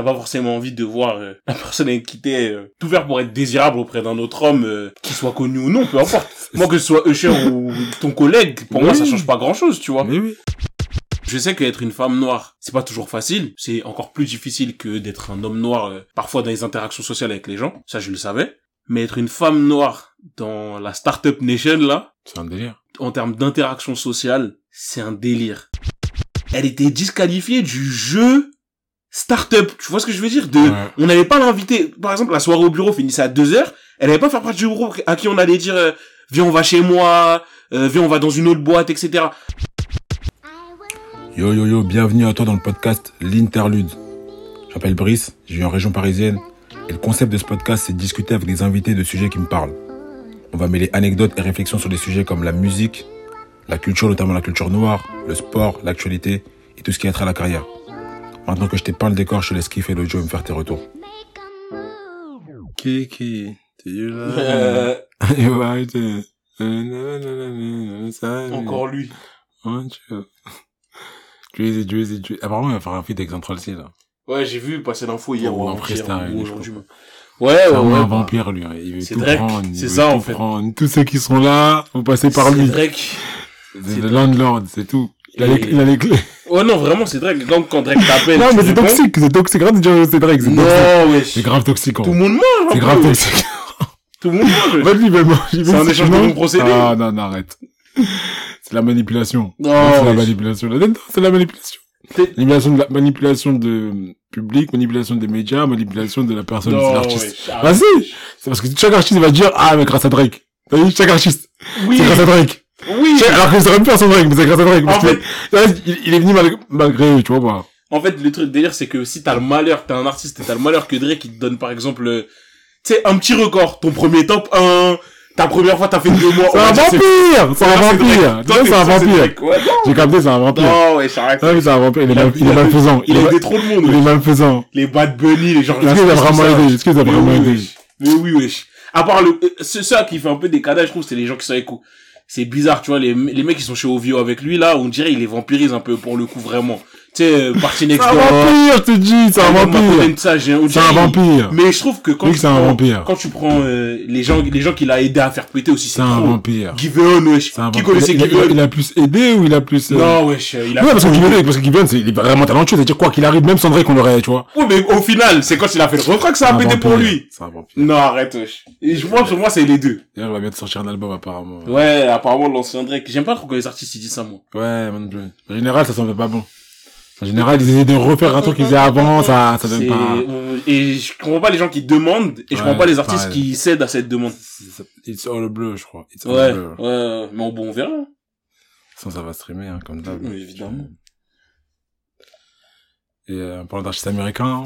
t'as pas forcément envie de voir euh, la personne avec qui t'es euh, tout faire pour être désirable auprès d'un autre homme, euh, qu'il soit connu ou non, peu importe. moi, que ce soit Usher ou ton collègue, pour moi, ça change pas grand chose, tu vois. Mais oui. Je sais qu'être une femme noire, c'est pas toujours facile. C'est encore plus difficile que d'être un homme noir, euh, parfois dans les interactions sociales avec les gens. Ça, je le savais. Mais être une femme noire dans la startup nation, là, C'est un délire. en termes d'interaction sociale, c'est un délire. Elle était disqualifiée du jeu startup. Tu vois ce que je veux dire? De, Ouais. on n'avait pas l'invité. Par exemple, la soirée au bureau finissait à 2 heures. Elle n'avait pas fait partie du bureau à qui on allait dire, euh, viens, on va chez moi, euh, viens, on va dans une autre boîte, etc. Yo yo yo, bienvenue à toi dans le podcast L'Interlude. Je m'appelle Brice, je vis en région parisienne et le concept de ce podcast c'est de discuter avec des invités de sujets qui me parlent. On va mêler anecdotes et réflexions sur des sujets comme la musique, la culture, notamment la culture noire, le sport, l'actualité et tout ce qui a trait à la carrière. Maintenant que je t'ai peint le décor, je te laisse kiffer l'audio et me faire tes retours. Kiki, Euh, encore lui. Drizzy, Drizzy, Drizzy. Apparemment, il va faire un feat avec Central C, là. Ouais, j'ai vu passer l'info hier Oh, ou avant-hier, freestyle, aujourd'hui. Ouais, ouais, C'est ouais. un bah, vampire, lui. hein. Il veut c'est tout Drake, prendre. il c'est veut ça, tout en fait. prendre. Tous ceux qui sont là, vous passez par c'est lui. Drake. C'est c'est le Drake. landlord, c'est tout. Il a, les, Et- il a les clés. Ouais, non, vraiment, c'est Drake. Donc, quand Drake t'appelle. Non, mais c'est toxique, c'est toxique. Regarde déjà, c'est Drake. Non, wesh. C'est grave toxique, Tout le monde mange, C'est grave toxique. Tout le monde mange. Fait, lui, manger. C'est un échange de bons procédés. Ah, non, non, arrête. C'est la manipulation. Non, c'est la manipulation. C'est la manipulation. Manipulation de la, manipulation de public, manipulation des médias, manipulation de la personne, de l'artiste. Vas-y! C'est parce que chaque artiste va dire, ah, mais grâce à Drake. T'as vu, chaque artiste. Oui, C'est grâce à Drake. Oui. Alors que ça aurait pu faire son Drake, mais c'est grâce à Drake. En que, là, il, il est venu mal- malgré eux, tu vois, bah. En fait, le truc délire, c'est que si t'as le malheur, t'es un artiste et t'as le malheur que Drake, il te donne, par exemple, euh, tu sais, un petit record. Ton premier top 1, ta première fois, t'as fait deux mois. C'est un vampire! C'est un vampire! Tu c'est un vampire. J'ai capté, c'est un vampire. Non, ouais, j'arrête. C'est un vampire. Il est, malfaisant. Il a aidé trop de monde, il est malfaisant. Les Bad Bunny, les Georges Est-ce Lassens, tout vraiment aidé? Est-ce qu'il a Mais vraiment aidé? Mais oui, wesh. À part le, euh, ce, ça qui fait un peu décalage, je trouve, c'est les gens qui sont avec C'est bizarre, tu vois, les, les mecs qui sont chez OVO avec lui, là, on dirait, il les vampirise un peu, pour le coup, vraiment. Tu sais, euh, partie next C'est un door. vampire, je te dis, c'est un vampire. C'est un vampire. Mais je trouve que quand Oui, tu prends, vampire. quand tu prends, euh, les gens, les gens qu'il a aidé à faire péter aussi, C'est un vampire. Giveon, wesh. Qui connaissait Giveon? il a plus aidé ou il a plus... euh, Non, wesh, il a Ouais, parce que Giveon, parce que Giveon, c'est, il est vraiment talentueux. C'est-à-dire quoi qu'il arrive, même sans Drake, on l'aurait, tu vois. Ouais, mais au final, c'est quand il a fait le refrain que ça a pété pour lui. C'est un vampire. Non, arrête, wesh. Et je, pour moi, c'est les deux. D'ailleurs, il va bientôt sortir un album, apparemment. Ouais, apparemment, l'ancien Drake. J'aime pas trop quand les artistes, ils disent ça, moi. Ouais, man, En général, ça semble pas bon. En général, ils essaient de refaire un truc qu'ils faisaient avant, ça, ça donne pas... Et je comprends pas les gens qui demandent, et je Ouais, comprends pas les artistes pareil. qui cèdent à cette demande. It's all bleu, je crois. It's all Ouais, bleu. ouais, mais bon, on verra. Sinon, ça va streamer, hein, comme d'hab. Oui, évidemment. Et euh, parlant d'artistes américains,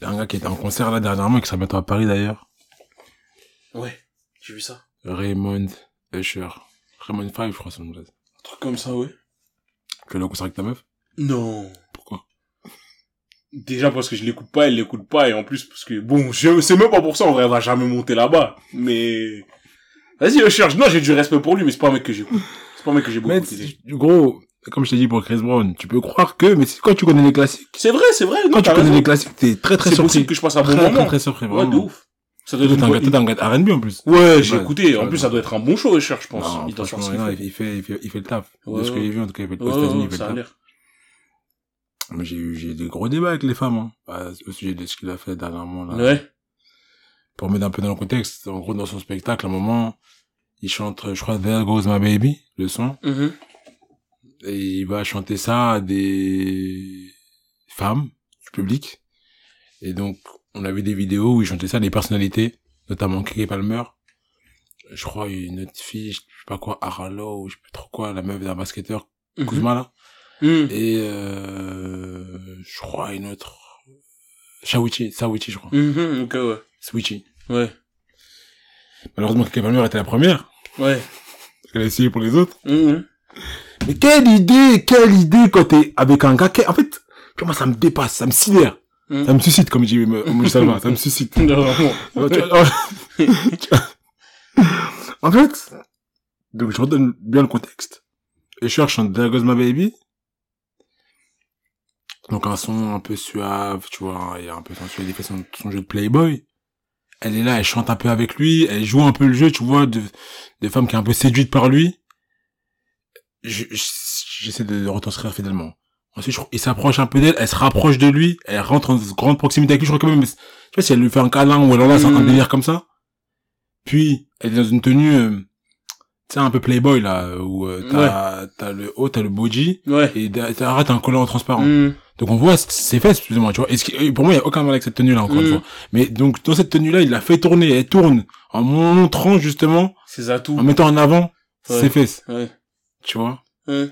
il y a un gars qui était en concert là dernièrement, qui sera bientôt à Paris d'ailleurs. Ouais, j'ai vu ça. Raymond Usher. Raymond 5, je crois, son nom. Un truc comme ça, ouais. Tu es au concert avec ta meuf? Non. Déjà parce que je l'écoute pas, elle l'écoute pas, et en plus parce que, bon, je, c'est même pas pour ça, en vrai, elle va jamais monter là-bas. Mais, vas-y, je cherche. Non, j'ai du respect pour lui, mais c'est pas un mec que j'écoute. C'est pas un mec que j'ai beaucoup Mais, écouté. gros, comme je t'ai dit pour Chris Brown, tu peux croire que, mais c'est- quand tu connais les classiques, C'est vrai, c'est vrai. non, quand tu connais raison. les classiques, t'es très très C'est surpris. possible que je passe un bon très, très, moment. très surpris, Ouais, vraiment. de ouf. Ça doit être un gars- gars R&B en plus. Ouais, j'ai Ouais, écouté. En ouais, plus, ça doit être un bon show, Usher, je pense. Non, il non, fait. il fait, il fait, il fait le taf. Ouais, de ce que ouais. j'ai vu, en tout cas, il fait, aux Ouais, États-Unis, ouais, il fait ça le a taf. Mais j'ai eu, j'ai des gros débats avec les femmes, hein, bah, au sujet de ce qu'il a fait dernièrement, là. Ouais. Pour mettre un peu dans le contexte, en gros, dans son spectacle, à un moment, il chante, je crois, There Goes My Baby, le son. Mhm. Et il va chanter ça à des femmes du public. Et donc, on avait des vidéos où il chantait ça à des personnalités, notamment Kiki Palmer. Je crois une autre fille, je sais pas quoi, Aralo, je sais pas trop quoi, la meuf d'un basketteur, Mhm. Kuzma, là. Mhm. Et, euh, je crois une autre, Shawichi, Sawichi, je crois. Mhm, ok, ouais. Switchy. Ouais. Malheureusement, était la première. Ouais. Qu'elle a essayé pour les autres. Mhm. Mais quelle idée, quelle idée quand t'es avec un gars, quel- en fait, tu vois, moi, ça me dépasse, ça me sidère. Mm. Ça me suscite, comme dit euh, Moïse Salva, ça me suscite. Non, en fait, donc je redonne bien le contexte. Et je cherche un My Baby. Donc un son un peu suave, tu vois, il y a un peu sensuel, il fait son, son jeu de playboy. Elle est là, elle chante un peu avec lui, elle joue un peu le jeu, tu vois, de, de femmes qui est un peu séduite par lui. Je- je- J'essaie de retranscrire fidèlement. Ensuite, je il s'approche un peu d'elle, elle se rapproche de lui, elle rentre en grande proximité avec lui, je crois quand même, je sais pas si elle lui fait un câlin ou alors là, c'est un Mhm. délire comme ça. Puis, elle est dans une tenue, euh, tu sais, un peu playboy, là, où euh, t'as, t'as le haut, t'as le body, Ouais. et t'as un collant transparent. Mm. Donc on voit ses fesses, moins, tu vois. Et pour moi, il y a aucun mal avec cette tenue-là, encore une Mhm. fois. Mais donc, dans cette tenue-là, il l'a fait tourner, elle tourne, en montrant, justement, Ses atouts. en mettant en avant Ouais. ses fesses, Ouais. tu vois? Ouais.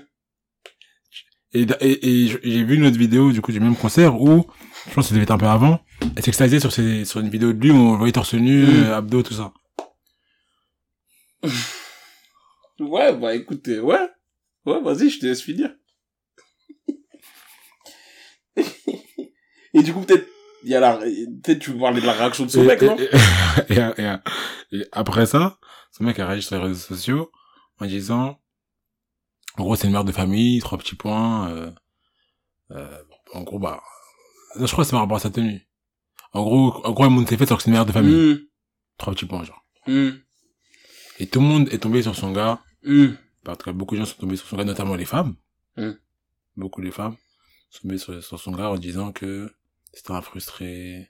Et, et, et j'ai vu une autre vidéo, du coup, du même concert, où, je pense que ça devait être un peu avant, elle s'extasiait sur, ses, sur une vidéo de lui où on voyait torse nu, euh, abdos, tout ça. Ouais, bah écoute, euh, ouais. Ouais, vas-y, je te laisse finir. Et du coup, peut-être, il y a la, peut-être tu veux parler de la réaction de son Et- mec, et, non? et, après ça, ce mec a réagi sur les réseaux sociaux en disant, en gros, c'est une mère de famille, trois petits points, euh, euh, en gros, bah, je crois que c'est par rapport à sa tenue. En gros, en gros, elle monte ses fesses alors que c'est une mère de famille. Mm. Trois petits points, genre. Mm. Et tout le monde est tombé sur son gars. Mm. En tout cas, beaucoup de gens sont tombés sur son gars, notamment les femmes. Mm. Beaucoup de femmes tombées sur, sur son gars en disant que c'était un frustré,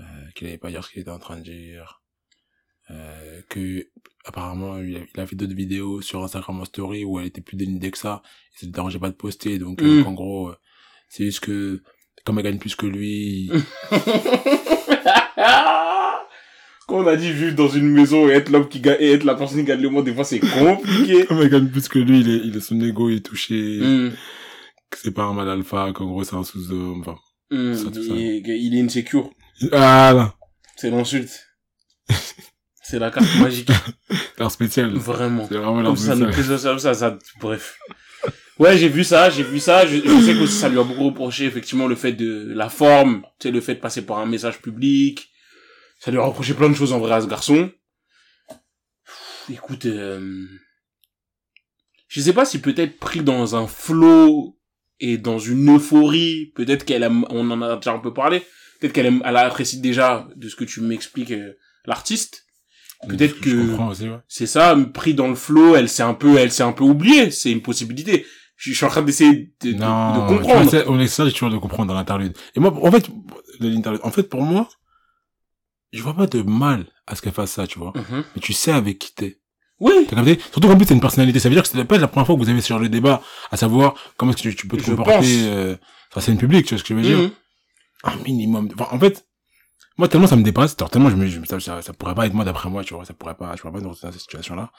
euh, qu'il n'allait pas dire ce qu'il était en train de dire, euh, que apparemment il a, il a fait d'autres vidéos sur Instagram en story où elle était plus dénudée que ça, et ça ne dérangeait pas de poster, donc euh, Mm. en gros, euh, c'est juste que comme elle gagne plus que lui, Quand on a dit vivre dans une maison et être l'homme qui gagne, et être la personne qui gagne le monde, des fois c'est compliqué. comme elle gagne plus que lui, il est, il est son ego est touché, Mm. Que c'est pas un mal alpha, qu'en gros c'est un sous-homme, enfin. Mm. Ça, tout ça. Il, est- il est insécure. Voilà, C'est l'insulte. c'est la carte magique. l'art spécial. Vraiment. C'est vraiment l'art Comme ça, spécial. ça, ça, ça, bref. Ouais, j'ai vu ça, j'ai vu ça. Je, je sais que ça lui a beaucoup reproché, effectivement, le fait de la forme, tu sais, le fait de passer par un message public. Ça lui a reproché plein de choses en vrai à ce garçon. Pff, Écoute, euh, je sais pas si peut-être pris dans un flot et dans une euphorie, peut-être qu'elle aime, on en a déjà un peu parlé, peut-être qu'elle aime, elle apprécie déjà de ce que tu m'expliques, euh, l'artiste. Peut-être que ouais. c'est ça, pris dans le flow, elle s'est un peu, elle s'est un peu oubliée. C'est une possibilité. Je, je suis en train d'essayer de, de, de vois, comprendre. c'est- on est ça, toujours de comprendre dans l'interlude. Et moi, en fait, l'interlude, en fait, pour moi, je vois pas de mal à ce qu'elle fasse ça, tu vois. Mhm. Mais tu sais avec qui t'es. Oui, T'as capté? Surtout qu'en plus, c'est une personnalité. Ça veut dire que c'est pas la première fois que vous avez ce genre de débat, à savoir comment est-ce que tu, tu peux te Je comporter, euh, enfin, c'est une publique, tu vois ce que je veux dire? Mhm. Un minimum. de- Enfin, en fait, moi, tellement ça me dépasse, tellement je me, je, ça, ça, ça pourrait pas être moi d'après moi, tu vois, ça pourrait pas, je pourrais pas être dans cette situation-là.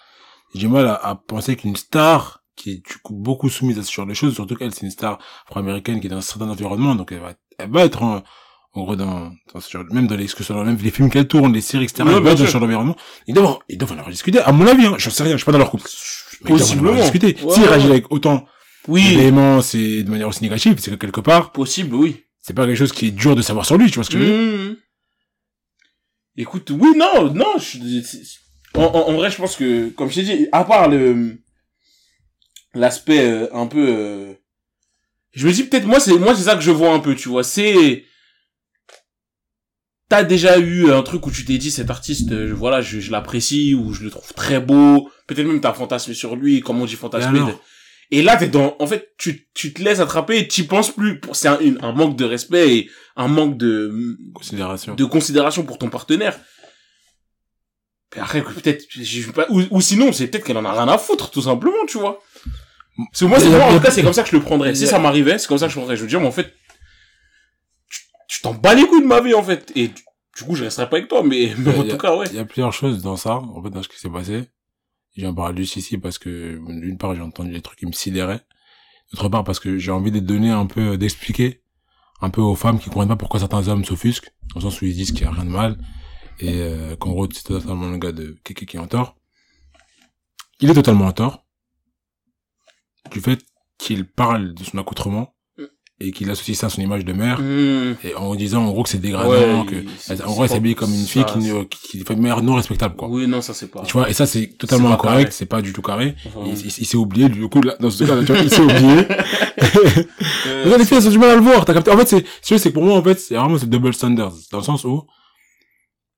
J'ai du mal à, à penser qu'une star, qui est du coup beaucoup soumise à ce genre de choses, surtout qu'elle, c'est une star afro-américaine qui est dans un certain environnement, donc elle va, elle va être en, en gros dans, dans ce genre, même dans les, que ce soit, même les films qu'elle tourne, les séries, etc., Ouais, être dans ce genre d'environnement. Ils doivent, ils doivent en avoir discuté, à mon avis, hein, j'en sais rien, je suis pas dans leur couple. Possiblement. Ouais, S'ils ouais, réagissent ouais. avec autant Oui, d'éléments, c'est de manière aussi négative, c'est que quelque part, possible, oui. c'est pas quelque chose qui est dur de savoir sur lui, tu vois ce que je veux dire? Mhm. Écoute, oui, non, non. je- en, en, en vrai, je pense que, comme je t'ai dit, à part le l'aspect euh, un peu, euh, je me dis peut-être moi c'est moi c'est ça que je vois un peu, tu vois. C'est t'as déjà eu un truc où tu t'es dit cet artiste, euh, voilà, je, je l'apprécie ou je le trouve très beau. Peut-être même t'as fantasmé sur lui, comme on dit fantasmé. Et là, t'es dans, en fait, tu, tu te laisses attraper et t'y penses plus. C'est un, un manque de respect et un manque de, Considération. de considération pour ton partenaire. Et après, peut-être, pas, ou, ou sinon, c'est peut-être qu'elle en a rien à foutre, tout simplement, tu vois. Parce que moi, c'est, en tout cas, c'est comme ça que je le prendrais. Si ça m'arrivait, c'est comme ça que je le prendrais. Je veux dire, mais en fait, tu t'en bats les couilles de ma vie, en fait. Et du- coup, je resterai pas avec toi, mais, mais en a- tout cas, ouais. Il y a plusieurs choses dans ça, en fait, dans ce qui s'est passé. J'en parle juste ici parce que, d'une part, j'ai entendu des trucs qui me sidéraient. D'autre part, parce que j'ai envie de donner un peu, d'expliquer un peu aux femmes qui comprennent pas pourquoi certains hommes s'offusquent, dans le sens où ils disent qu'il y a rien de mal, et euh, qu'en gros, c'est totalement le gars de Kéké qui est en tort. Il est totalement en tort. Du fait qu'il parle de son accoutrement. Et qu'il associe ça à son image de mère Mmh. et en disant en gros que c'est dégradant Ouais, que c'est- en gros elle c'est s'habille comme une fille ça, qui ne qui, qui fait une mère non respectable quoi Oui, non, ça c'est pas. tu vois et ça c'est totalement incorrect c'est pas du tout carré Enfin, il, il- il s'est oublié du coup là, dans ce cas là tu vois il s'est oublié euh, les filles elles ont du mal à le voir t'as capté en fait c'est c'est que pour moi en fait c'est vraiment ce double standards dans le sens où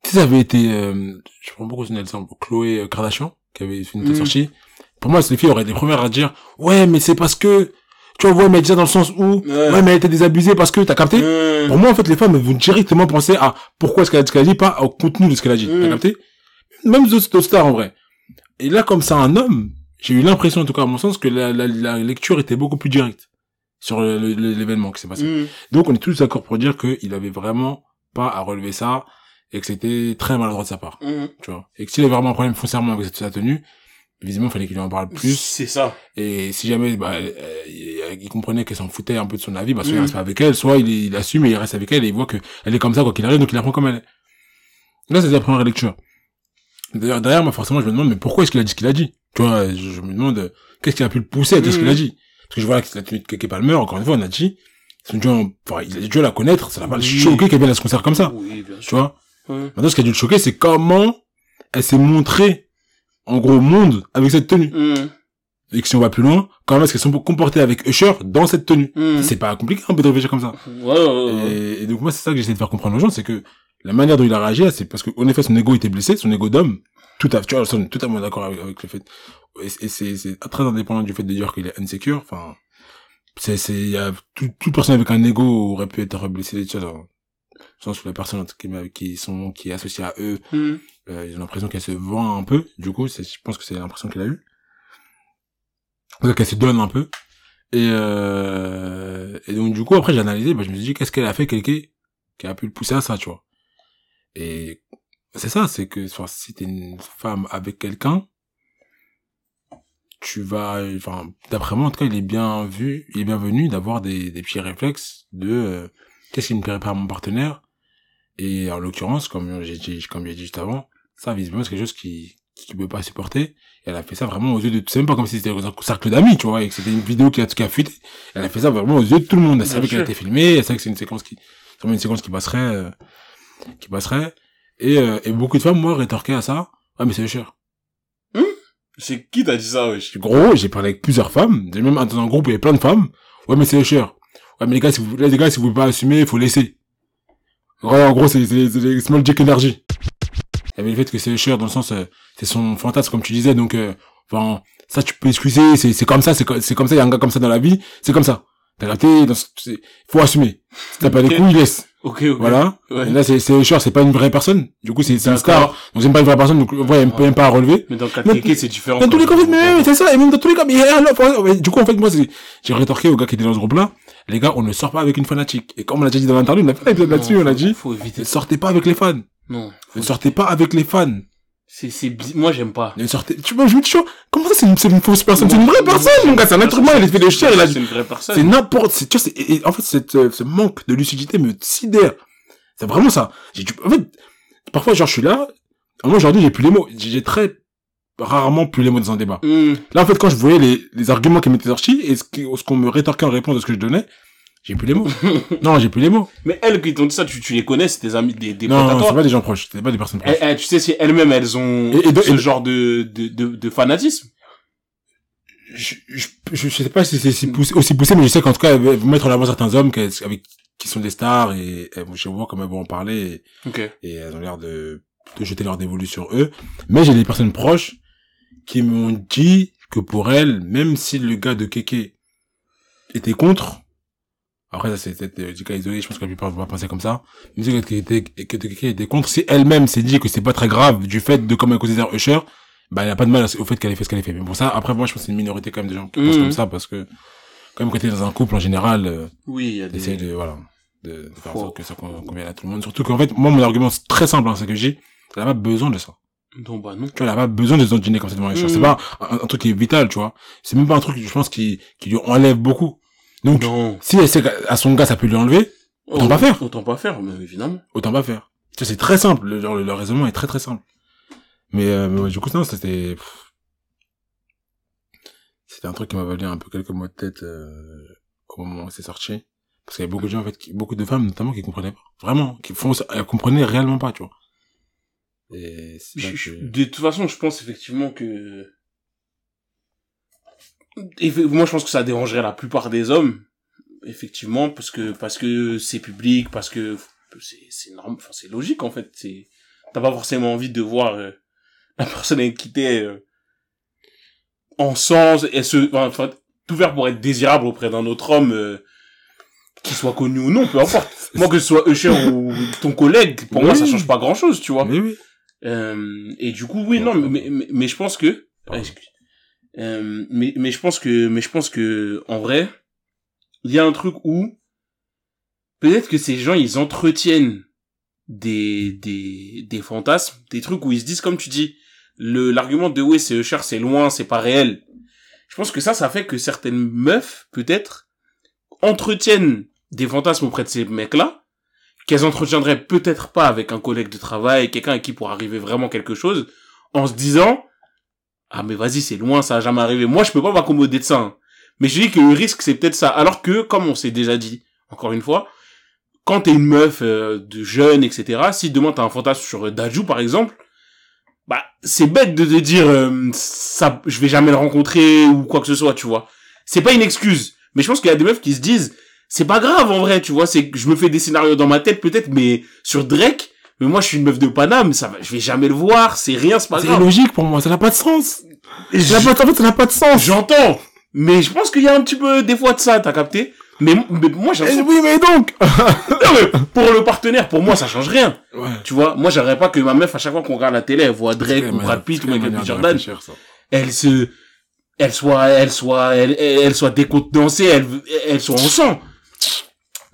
si ça avait été euh, je prends beaucoup son exemple Chloé Kardashian qui avait fait une Mhm. sortie pour moi les filles auraient été les premières à dire ouais mais c'est parce que tu vois ouais mais déjà dans le sens où Ouais. ouais mais elle était désabusée parce que t'as capté mmh. pour moi, en fait, les femmes elles vont directement penser à pourquoi est-ce qu'elle a dit ce qu'elle a dit, pas au contenu de ce qu'elle a dit. T'as capté Même d'autres stars, en vrai. Et là, comme ça, un homme, j'ai eu l'impression, en tout cas, à mon sens, que la, la, la lecture était beaucoup plus directe sur l'événement qui s'est passé. Mmh. Donc, on est tous d'accord pour dire qu'il avait vraiment pas à relever ça et que c'était très maladroit de sa part, tu vois. Et que s'il avait vraiment un problème foncièrement avec sa tenue, visiblement, il fallait qu'il en parle plus. C'est ça. Et si jamais bah, euh, il, il comprenait qu'elle s'en foutait un peu de son avis, bah, soit Mm. il reste pas avec elle, soit il, il assume et il reste avec elle et il voit que elle est comme ça quoi qu'il arrive, donc il apprend comme elle est. Là, c'est la première lecture. D'ailleurs, derrière, moi, forcément, je me demande, mais pourquoi est-ce qu'il a dit ce qu'il a dit? Tu vois, je, je me demande, euh, qu'est-ce qui a pu le pousser à dire ce qu'il a Mm. dit? Parce que je vois là que c'est la tenue de Keke Palmer, encore une fois, on a dit, c'est une enfin, il a dû la connaître, ça l'a pas Oui. choqué qu'elle vienne à ce concert comme ça, Oui, bien tu sûr. vois? Ouais. Maintenant, ce qui a dû le choquer, c'est comment elle s'est montrée, en gros, monde, avec cette tenue Mmh. et que si on va plus loin, comment est-ce qu'elles sont comportées avec Usher dans cette tenue Mmh. C'est pas compliqué un peu de réfléchir comme ça. Ouais, ouais, ouais. Et, et donc moi c'est ça que j'essaie de faire comprendre aux gens, c'est que la manière dont il a réagi, c'est parce qu'en effet son ego était blessé, son ego d'homme, tout à tu vois, on est totalement d'accord avec, avec le fait, et, et c'est très indépendant du fait de dire qu'il est insecure, enfin, c'est c'est il y a tout, toute personne avec un ego aurait pu être blessé, tu vois, le sens où la personne qui, sont qui est associée à eux Mmh. euh, j'ai l'impression qu'elle se vend un peu, du coup, je pense que c'est l'impression qu'elle a eue. Donc qu'elle se donne un peu. Et, euh, et donc du coup, après j'ai analysé, bah, je me suis dit, qu'est-ce qu'elle a fait quelqu'un qui a pu le pousser à ça, tu vois. Et c'est ça, c'est que enfin, si t'es une femme avec quelqu'un, tu vas, enfin, d'après moi, en tout cas, il est bien vu, il est bienvenu d'avoir des, des petits réflexes de euh, qu'est-ce qui ne plairait pas à mon partenaire? Et en l'occurrence, comme j'ai dit, comme j'ai dit juste avant, ça, visiblement, c'est quelque chose qui, qui peut pas supporter. Et elle a fait ça vraiment aux yeux de, c'est même pas comme si c'était un cercle d'amis, tu vois, et que c'était une vidéo qui a, qui a fuité. Elle a fait ça vraiment aux yeux de tout le monde. Elle savait qu'elle était filmée, elle savait que c'est une séquence qui, une séquence qui passerait, euh, qui passerait. Et, euh, et beaucoup de femmes, moi, rétorquaient à ça. Ah, mais c'est cher. C'est qui t'a dit ça, wesh? Gros, j'ai parlé avec plusieurs femmes. J'ai même dans un groupe où il y avait plein de femmes. Ouais, mais c'est cher. Ouais, mais les gars, si vous, les gars, si vous pouvez pas assumer, il faut laisser. Ouais, en gros, c'est, c'est, c'est les small dick energy. Il y avait le fait que c'est cher dans le sens, euh, c'est son fantasme, comme tu disais, donc, euh, enfin, ça, tu peux excuser, c'est, c'est comme ça, c'est, c'est comme ça, il y a un gars comme ça dans la vie, c'est comme ça. T'as ce- c'est- faut assumer. Si t'as pas des couilles, laisse. Ok, ok. Voilà. Ouais. Là, c'est, c'est cher, c'est pas une vraie personne. Du coup, c'est, c'est une star. Donc, c'est pas une vraie personne, donc, ouais, il même pas à relever. Mais dans le c'est différent. Dans tous les cas, mais, mais c'est ça, et même dans tous les cas, mais, ouais, du coup, en fait, moi, c'est, j'ai rétorqué au gars qui était dans ce groupe-là, les gars, on ne sort pas avec une fanatique. Et comme on l'a déjà dit dans l'interview, on a fait un épisode là-dessus, on a dit, Faut éviter ne sortez pas avec les fans. Non. Ne sortez pas avec les fans. C'est, c'est, moi, j'aime pas. Ne sortez, tu vois, je me dis, comment ça, c'est une, c'est une fausse personne? C'est une vraie personne, mon gars, c'est un être humain, il est fait de chair, il a, C'est une vraie personne. c'est n'importe, c'est, tu vois, c'est, en fait, cette, euh, ce manque de lucidité me sidère. C'est vraiment ça. J'ai du- en fait, parfois, genre, je suis là, moi, aujourd'hui, j'ai plus les mots. J'ai j'ai très rarement plus les mots dans un débat. Mmh. Là, en fait, quand je voyais les, les arguments qui m'étaient sortis et ce qui- ce qu'on me rétorquait en réponse de ce que je donnais, j'ai plus les mots. non, j'ai plus les mots. Mais elles qui t'ont dit ça, tu, tu les connais, c'est tes amis, des, des non, potes à non, c'est pas des gens proches, c'est pas des personnes proches. Eh, eh, tu sais si elles-mêmes elles ont Et- et de- ce et genre de, de, de, de fanatisme? je, je, je sais pas si c'est si poussé, aussi poussé, mais je sais qu'en tout cas, elles vont mettre en avant certains hommes avec, qui sont des stars et, et je vois comment elles vont en parler et, et elles ont l'air de, de jeter leur dévolu sur eux. Mais j'ai des personnes proches qui m'ont dit que pour elles, même si le gars de Keke était contre, après ça c'est peut-être euh, du cas isolé, je pense que la plupart vont pas penser comme ça, mais était, que Keke était contre, si elle-même s'est dit que c'est pas très grave du fait de comment elle considère Usher, bah elle a pas de mal au fait qu'elle ait fait ce qu'elle a fait. Mais pour ça, après moi je pense que c'est une minorité quand même de gens qui pensent Mhm. comme ça parce que quand même quand t'es dans un couple en général, euh, Oui, il y a des... de voilà de, de faire en sorte que ça con- convienne à tout le monde surtout qu'en fait moi mon argument c'est très simple hein, c'est que j'ai elle a pas besoin de ça Non, bah non. tu vois elle a pas besoin de se dîner comme ça devant les Mhm. c'est pas un, un truc qui est vital tu vois c'est même pas un truc je pense qui qui lui enlève beaucoup donc Non. si elle sait qu'à son gars ça peut lui enlever Autant Oh, pas faire. Autant pas faire, mais évidemment. autant pas faire c'est très simple le, le, le raisonnement est très très simple mais, euh, mais ouais, du coup non c'était c'était un truc qui m'a valu un peu quelques mots de tête euh, au moment où c'est sorti Parce qu'il y a beaucoup de gens, en fait, qui, beaucoup de femmes, notamment, qui comprenaient pas. Vraiment. Qui font elles comprenaient réellement pas, tu vois. Et je- que- de toute façon, je pense effectivement que... Et moi, je pense que ça dérangerait la plupart des hommes, effectivement, parce que parce que c'est public, parce que c'est c'est normal, enfin c'est logique en fait. C'est t'as pas forcément envie de voir euh, la personne avec qui t'es euh, en sens et se enfin tout faire pour être désirable auprès d'un autre homme, euh, qu'il soit connu ou non, peu importe. Moi que ce soit Usher ou ton collègue, pour moi ça change pas grand chose, tu vois. Mais oui. Euh, et du coup, oui, non, mais, mais, mais je pense que, Pardon. Euh, mais, mais je pense que, mais je pense que, en vrai, il y a un truc où, peut-être que ces gens, ils entretiennent des, des, des fantasmes, des trucs où ils se disent, comme tu dis, le, l'argument de ouais, c'est cher, c'est loin, c'est pas réel. Je pense que ça, ça fait que certaines meufs, peut-être, entretiennent des fantasmes auprès de ces mecs-là, qu'elles entretiendraient peut-être pas avec un collègue de travail, quelqu'un à qui pour arriver vraiment quelque chose, en se disant, ah mais vas-y, c'est loin, ça a jamais arrivé. Moi, je peux pas m'accommoder de ça. hein. Mais je dis que le risque, c'est peut-être ça. Alors que, comme on s'est déjà dit, encore une fois, quand t'es une meuf euh, de jeune, etc., si demain t'as un fantasme sur euh, par exemple, bah, c'est bête de te dire, euh, ça, je vais jamais le rencontrer, ou quoi que ce soit, tu vois. C'est pas une excuse. Mais je pense qu'il y a des meufs qui se disent, c'est pas grave, en vrai, tu vois, c'est je me fais des scénarios dans ma tête, peut-être, mais sur Drake, mais moi, je suis une meuf de Paname, ça va, je vais jamais le voir, c'est rien, c'est pas C'est grave. illogique pour moi, ça n'a pas de sens. Et Ça n'a pas, en fait, ça n'a pas de sens. J'entends, mais je pense qu'il y a un petit peu des fois de ça, t'as capté? Mais, mais moi, j'ai Eh oui, mais donc. Non, mais pour le partenaire, pour moi, ça change rien. Ouais. Tu vois, moi, j'aimerais pas que ma meuf, à chaque fois qu'on regarde la télé, elle voit Drake ou Brad Pitt ou Michael B. Jordan, elle se, elle soit, elle soit, elle, elle elle soit décontenancée, elle, elle soit en sang.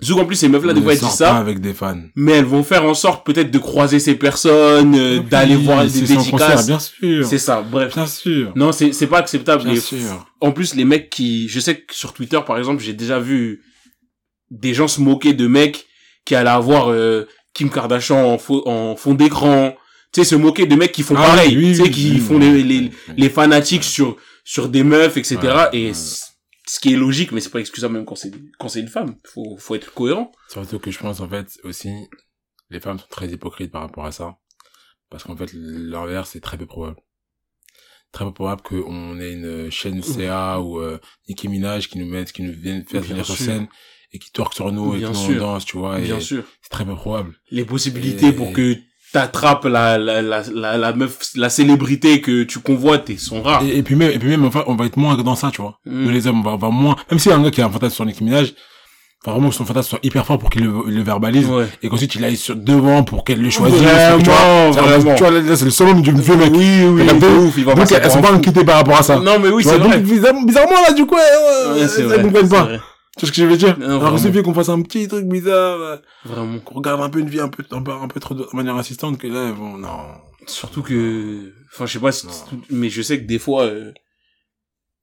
Surtout qu'en plus, ces meufs-là, des fois, elles disent ça, avec des fans. mais elles vont faire en sorte peut-être de croiser ces personnes, euh, d'aller voir des concert, dédicaces. bien sûr. C'est ça, bref. Bien sûr. Non, c'est, c'est pas acceptable. Bien sûr. en plus, les mecs qui, je sais que sur Twitter, par exemple, j'ai déjà vu des gens se moquer de mecs qui allaient avoir euh, Kim Kardashian en, faux- en fond d'écran. Tu sais, se moquer de mecs qui font Ah pareil. oui, tu sais, oui, qui font les, les, les fanatiques sur, sur des meufs, etc. Ouais, et ouais. Ce qui est logique, mais c'est pas excusable même quand c'est, quand c'est une femme. Faut, faut être cohérent. Surtout que je pense, en fait, aussi, les femmes sont très hypocrites par rapport à ça. Parce qu'en fait, l'inverse, c'est très peu probable. Très peu probable qu'on ait une chaîne CA ou euh, Nicki Minaj qui nous mettent, qui nous viennent faire venir sur scène et qui torquent sur nous et qui nous danse, tu vois. Bien et sûr. C'est très peu probable. Les possibilités Et- pour que t'attrapes la, la, la, la, la meuf, la célébrité que tu convoites et sont rares. Et, et puis même, et puis même, enfin, on va être moins dans ça, tu vois. Mm. Nous, les hommes, on va, on va moins, même s'il y a un gars qui a un fantasme sur Nicki Minaj, faut vraiment que son fantasme soit hyper fort pour qu'il le, le verbalise. Ouais. Et qu'ensuite il aille sur devant pour qu'elle le choisisse. Vraiment, tu vois. Vraiment. Tu vois, là, c'est le seul homme du vieux mec. Oui, oui, de ouf, il va Donc elles sont pas inquiétées par rapport à ça. Non, mais oui, c'est vrai. donc, bizarrement, là, du coup, elles, Ouais, elles, comprennent pas. vrai. Tu vois ce que je veux dire? Non, Alors, vraiment. suffit qu'on fasse un petit truc bizarre, euh, Vraiment. qu'on regarde un peu une vie un peu, un peu, un peu trop de manière assistante que là, bon, non. Surtout que, enfin, je sais pas si, mais je sais que des fois, euh,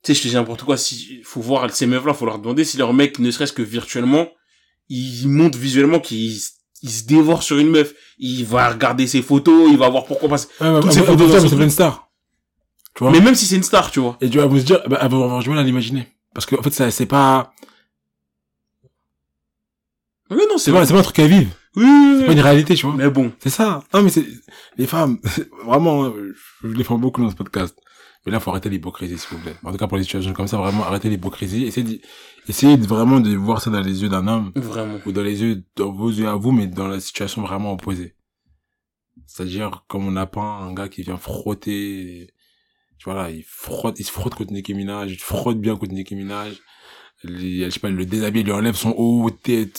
tu sais, je te dis n'importe quoi, si, faut voir ces meufs-là, faut leur demander si leur mec, ne serait-ce que virtuellement, il montre visuellement qu'il s- il se dévore sur une meuf. Il va regarder ses photos, il va voir pourquoi parce Ouais, ouais, Toutes ouais, photos mais c'est pas une star. Tu vois? Mais même si c'est une star, tu vois. Et tu vas vous dire, bah, elle va avoir du mal à l'imaginer. Parce que, en fait, ça, c'est pas, Oui, non, c'est pas, c'est pas un truc à vivre. Oui, oui, C'est pas une réalité, tu vois. Mais bon. C'est ça. Non, mais c'est, les femmes, vraiment, je les défends beaucoup dans ce podcast. Mais là, faut arrêter l'hypocrisie, s'il vous plaît. En tout cas, pour les situations comme ça, vraiment, arrêter l'hypocrisie. Essayez de, essayez vraiment de voir ça dans les yeux d'un homme, Vraiment. ou dans les yeux, dans vos yeux à vous, mais dans la situation vraiment opposée. C'est-à-dire, comme on a pas un gars qui vient frotter, tu vois là, il frotte, il se frotte contre Nicki Minaj, il frotte bien contre Nicki Minaj. Les- je sais pas, le déshabille, il lui enlève son haut,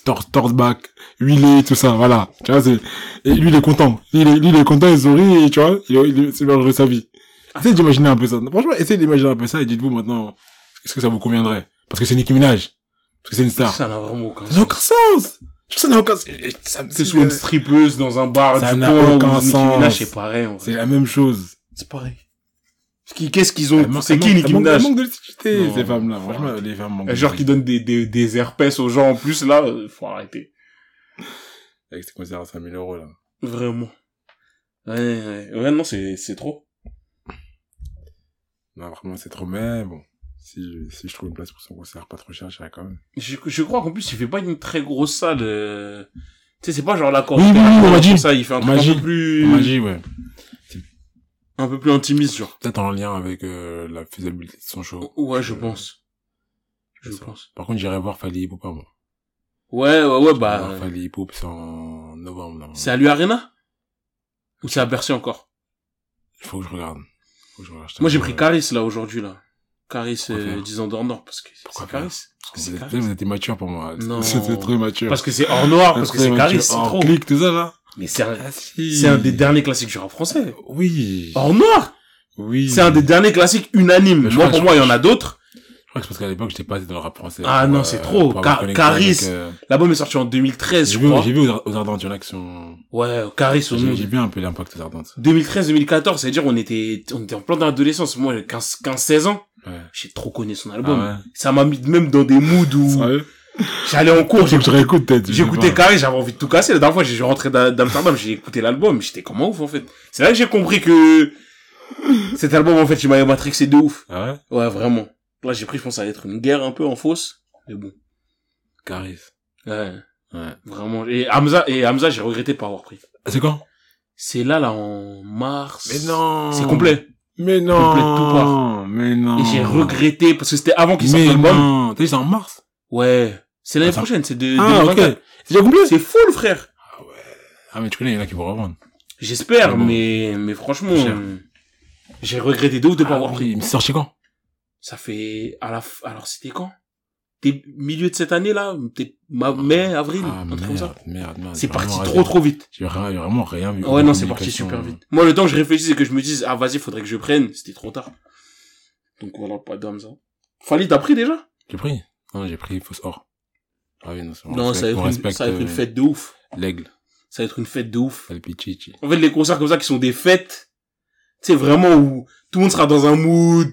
torse, torse back, huilé, tout ça, voilà. Tu vois, c'est, et lui, il est content. Lui, il est, lui, il est content, il sourit, et tu vois, il, il, c'est de sa vie. Essayez d'imaginer un peu ça. Franchement, essayez d'imaginer un peu ça et dites-vous maintenant, est-ce que ça vous conviendrait? Parce que c'est Nicki Minaj. Parce que c'est une star. Ça n'a vraiment aucun Ça n'a sens. aucun sens! Ça n'a aucun sens. Ça me- Que ce soit une strippeuse dans un bar Ça du n'a aucun ou Nicki sens. Minaj, c'est pareil, en vrai. C'est la même chose. C'est pareil. Qu'est-ce qu'ils ont, c'est qui Nicki Minaj? Manque de lucidité, ces femmes-là. Franchement, les femmes manquent genre qui donne des, des, des herpès aux gens en plus, là, euh, faut arrêter. Avec ses concerts à 5000 euros, là. Vraiment. Ouais, ouais, ouais, non, c'est, c'est trop. Non, vraiment, c'est trop, mais bon. Si, je- si je trouve une place pour son concert pas trop cher, j'irai quand même. Je, je crois qu'en plus, il fait pas une très grosse salle. euh, Tu sais, c'est pas genre l'accord. Oui, oui, oui, dit. Ça, il fait un truc un peu plus, Magie, ouais. Un peu plus intimiste, genre. Peut-être en lien avec euh, la faisabilité de son show. Ouais, je Euh, pense. Je ça. pense. Par contre, j'irai voir Fali Ipupa, moi. Ouais, ouais, ouais, bah, voir Fally Ipupa, c'est en novembre, c'est à l'U-Arena? Ou c'est à Bercy encore? Il faut que je regarde. Faut que je regarde. Moi, j'ai Euh, pris Caris, là, aujourd'hui, là. Caris, euh, faire? 10 ans d'or Nord, parce que Pourquoi c'est Caris. Parce que Vous c'est Caris. vous êtes immature pour moi. Non. C'était trop immature. Parce que c'est hors noir, parce que c'est Caris, c'est trop. clic, tout ça, là. Mais c'est un, Ah, si. c'est un des derniers classiques du rap français. Oui. Hors noir! Oui. C'est un des derniers classiques unanimes. Moi, pour moi, il y en a d'autres. Je crois que c'est parce qu'à l'époque, j'étais pas dans le rap français. Ah pour, non, euh, c'est trop. pour Car- Caris. euh, L'album est sorti en 2013, J'ai je vu, crois. j'ai vu aux, aux Ardentes, il y en a qui sont... Ouais, Caris au J'ai vu un peu l'impact aux Ardentes. 2013-2014, c'est-à-dire on était, on était en plein d'adolescence. Moi, j'avais 15, 15, 16 ans. Ouais. J'ai trop connu son album. Ah Ça m'a mis même dans des moods où j'allais en cours, je je J'écoutais. Caris, j'avais envie de tout casser. La dernière fois, j'ai rentré d'A- d'Amsterdam, j'ai écouté l'album, j'étais comme un ouf, en fait. C'est là que j'ai compris que cet album, en fait, il m'avait matrixé de ouf. Ah ouais? Ouais, vraiment. Là, j'ai pris, je pense, ça allait être une guerre un peu en fausse. Mais bon. Caris. Ouais, Ouais. vraiment. Et Hamza, et Hamza, j'ai regretté de pas avoir pris. C'est quand? C'est là, là, en mars. Mais non C'est complet. Mais non Complet de tout part. Mais non Et j'ai regretté, parce que c'était avant qu'il sorte l'album. non T'as dit c'est en mars? Ouais. C'est l'année Ah, prochaine, c'est de, Ah, ok. 2024. C'est déjà complet C'est full, frère. Ah ouais. Ah mais tu connais, il y en a qui vont revendre. J'espère, Ah bon. mais, mais franchement, euh, j'ai regretté de ouf de pas Ah avoir pris. Il me sorti quand? Ça fait, à la, f- alors c'était quand? T'es milieu de cette année, là? Peut-être ma- mai, avril? Ah comme ça. merde, merde. C'est parti vraiment trop, rien- trop vite. J'ai rien- vraiment rien vu. Ouais, non, c'est parti super vite. Moi, le temps que je réfléchisse et que je me dise, ah, vas-y, faudrait que je prenne, c'était trop tard. Donc voilà, pas d'âme, ça. Fali, t'as pris déjà? J'ai pris Non, j'ai pris fausse or. Ah oui, non, c'est- on Non, ça va être on une, respecte, ça va être une euh, fête de ouf. L'aigle. Ça va être une fête de ouf. Pichichi. En fait, les concerts comme ça qui sont des fêtes, tu sais, vraiment où tout le monde sera dans un mood.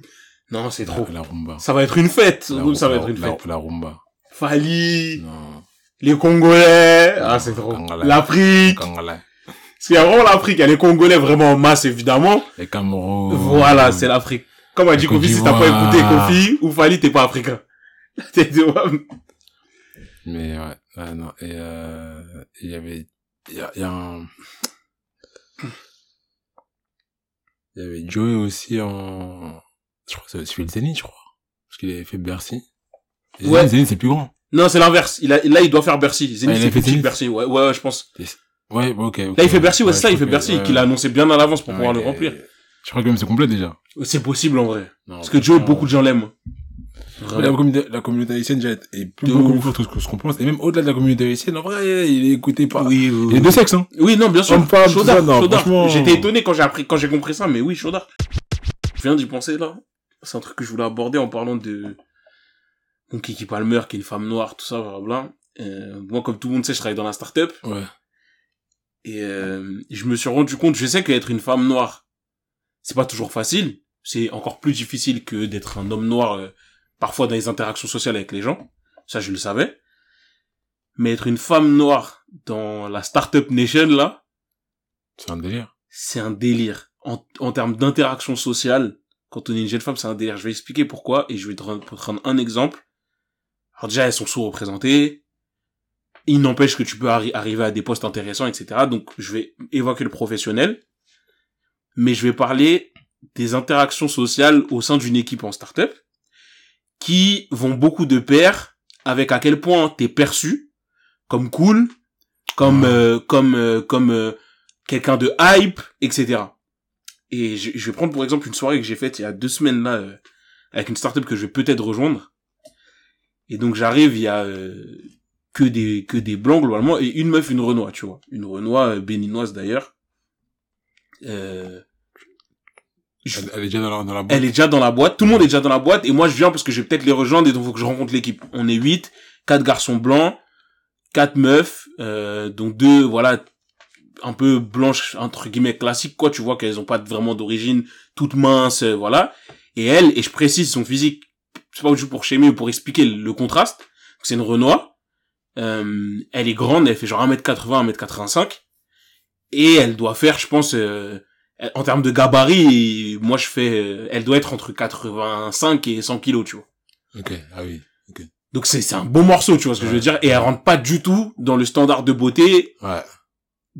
Non, c'est trop. La, la rumba. Ça va être une fête. La, ça va la- être une la- fête. La rumba. Fali, Non. les Congolais. Ah, c'est trop. L'Afrique. Parce qu'il y a vraiment l'Afrique. Il y a les Congolais vraiment en masse, évidemment. Les Cameroun. Voilà, c'est l'Afrique. Comme a dit Kofi, si t'as pas écouté Kofi, ou Fali, t'es pas africain. T'es-. Mais ouais, ouais, non. Et euh, il y avait, il y a, il y a un, il y avait Joey aussi en, je crois que ça fait le Zénith, je crois. Parce qu'il avait fait Bercy. Et Ouais. Zénith, c'est plus grand. Non, c'est l'inverse. Il a, là, il doit faire Bercy. Zénith, Ah, c'est fait petit Bercy. Ouais, ouais, ouais, je pense. Ouais, ok. Là, il fait Bercy, ouais, c'est ça, il fait Bercy, qu'il a annoncé bien à l'avance pour pouvoir le remplir. Je crois que même c'est complet déjà. C'est possible, en vrai. Non, Parce que Joe, beaucoup de gens l'aiment. La communauté, la communauté haïtienne déjà est plus beaucoup que ce qu'on pense. Et même au-delà de la communauté haïtienne, en vrai, il est écouté par, Oui, il y a deux sexes, hein. Oui, non, bien sûr. Femme, Chaudard, non, Chaudard. franchement. J'étais étonné quand j'ai appris, quand j'ai compris ça, mais oui, Chaudard. Je viens d'y penser, là. C'est un truc que je voulais aborder en parlant de, donc, Kiki Palmer, qui est une femme noire, tout ça, blablabla. Euh, moi, comme tout le monde sait, je travaille dans la start-up. Ouais. Et, euh, je me suis rendu compte, je sais qu'être une femme noire, c'est pas toujours facile. C'est encore plus difficile que d'être un homme noir, euh, parfois dans les interactions sociales avec les gens. Ça, je le savais. Mais être une femme noire dans la startup nation, là, C'est un délire. c'est un délire. En, en termes d'interaction sociale, quand on est une jeune femme, c'est un délire. Je vais expliquer pourquoi et je vais te re- te prendre un exemple. Alors déjà, elles sont sous-représentées. Il n'empêche que tu peux arri- arriver à des postes intéressants, etc. Donc, je vais évoquer le professionnel. Mais je vais parler des interactions sociales au sein d'une équipe en startup qui vont beaucoup de pair avec à quel point t'es perçu comme cool, comme, Ouais. euh, comme, euh, comme, euh, quelqu'un de hype, etc. Et je, je vais prendre pour exemple une soirée que j'ai faite il y a deux semaines là, euh, avec une startup que je vais peut-être rejoindre. Et donc j'arrive, il y a euh, que des que des blancs globalement et une meuf, une Renoir, tu vois, une Renoir béninoise d'ailleurs. Euh, je- Elle, est déjà dans la, dans la boîte. elle est déjà dans la boîte, tout le monde est déjà dans la boîte et moi je viens parce que je vais peut-être les rejoindre et donc faut que je rencontre l'équipe. On est huit, quatre garçons blancs, quatre meufs, euh, donc deux voilà un peu blanches entre guillemets classiques quoi, tu vois qu'elles ont pas vraiment d'origine, toutes minces, euh, voilà. Et elle, et je précise son physique, c'est pas tout pour schémer ou pour expliquer le contraste, c'est une Renoir. Euh, elle est grande, elle fait genre 1m80, 1m85 et elle doit faire je pense euh, En termes de gabarit, moi je fais, euh, elle doit être entre 85 et 100 kilos, tu vois. Ok, ah oui. Donc c'est c'est un bon morceau, tu vois ce que je veux dire. Et elle rentre pas du tout dans le standard de beauté Ouais.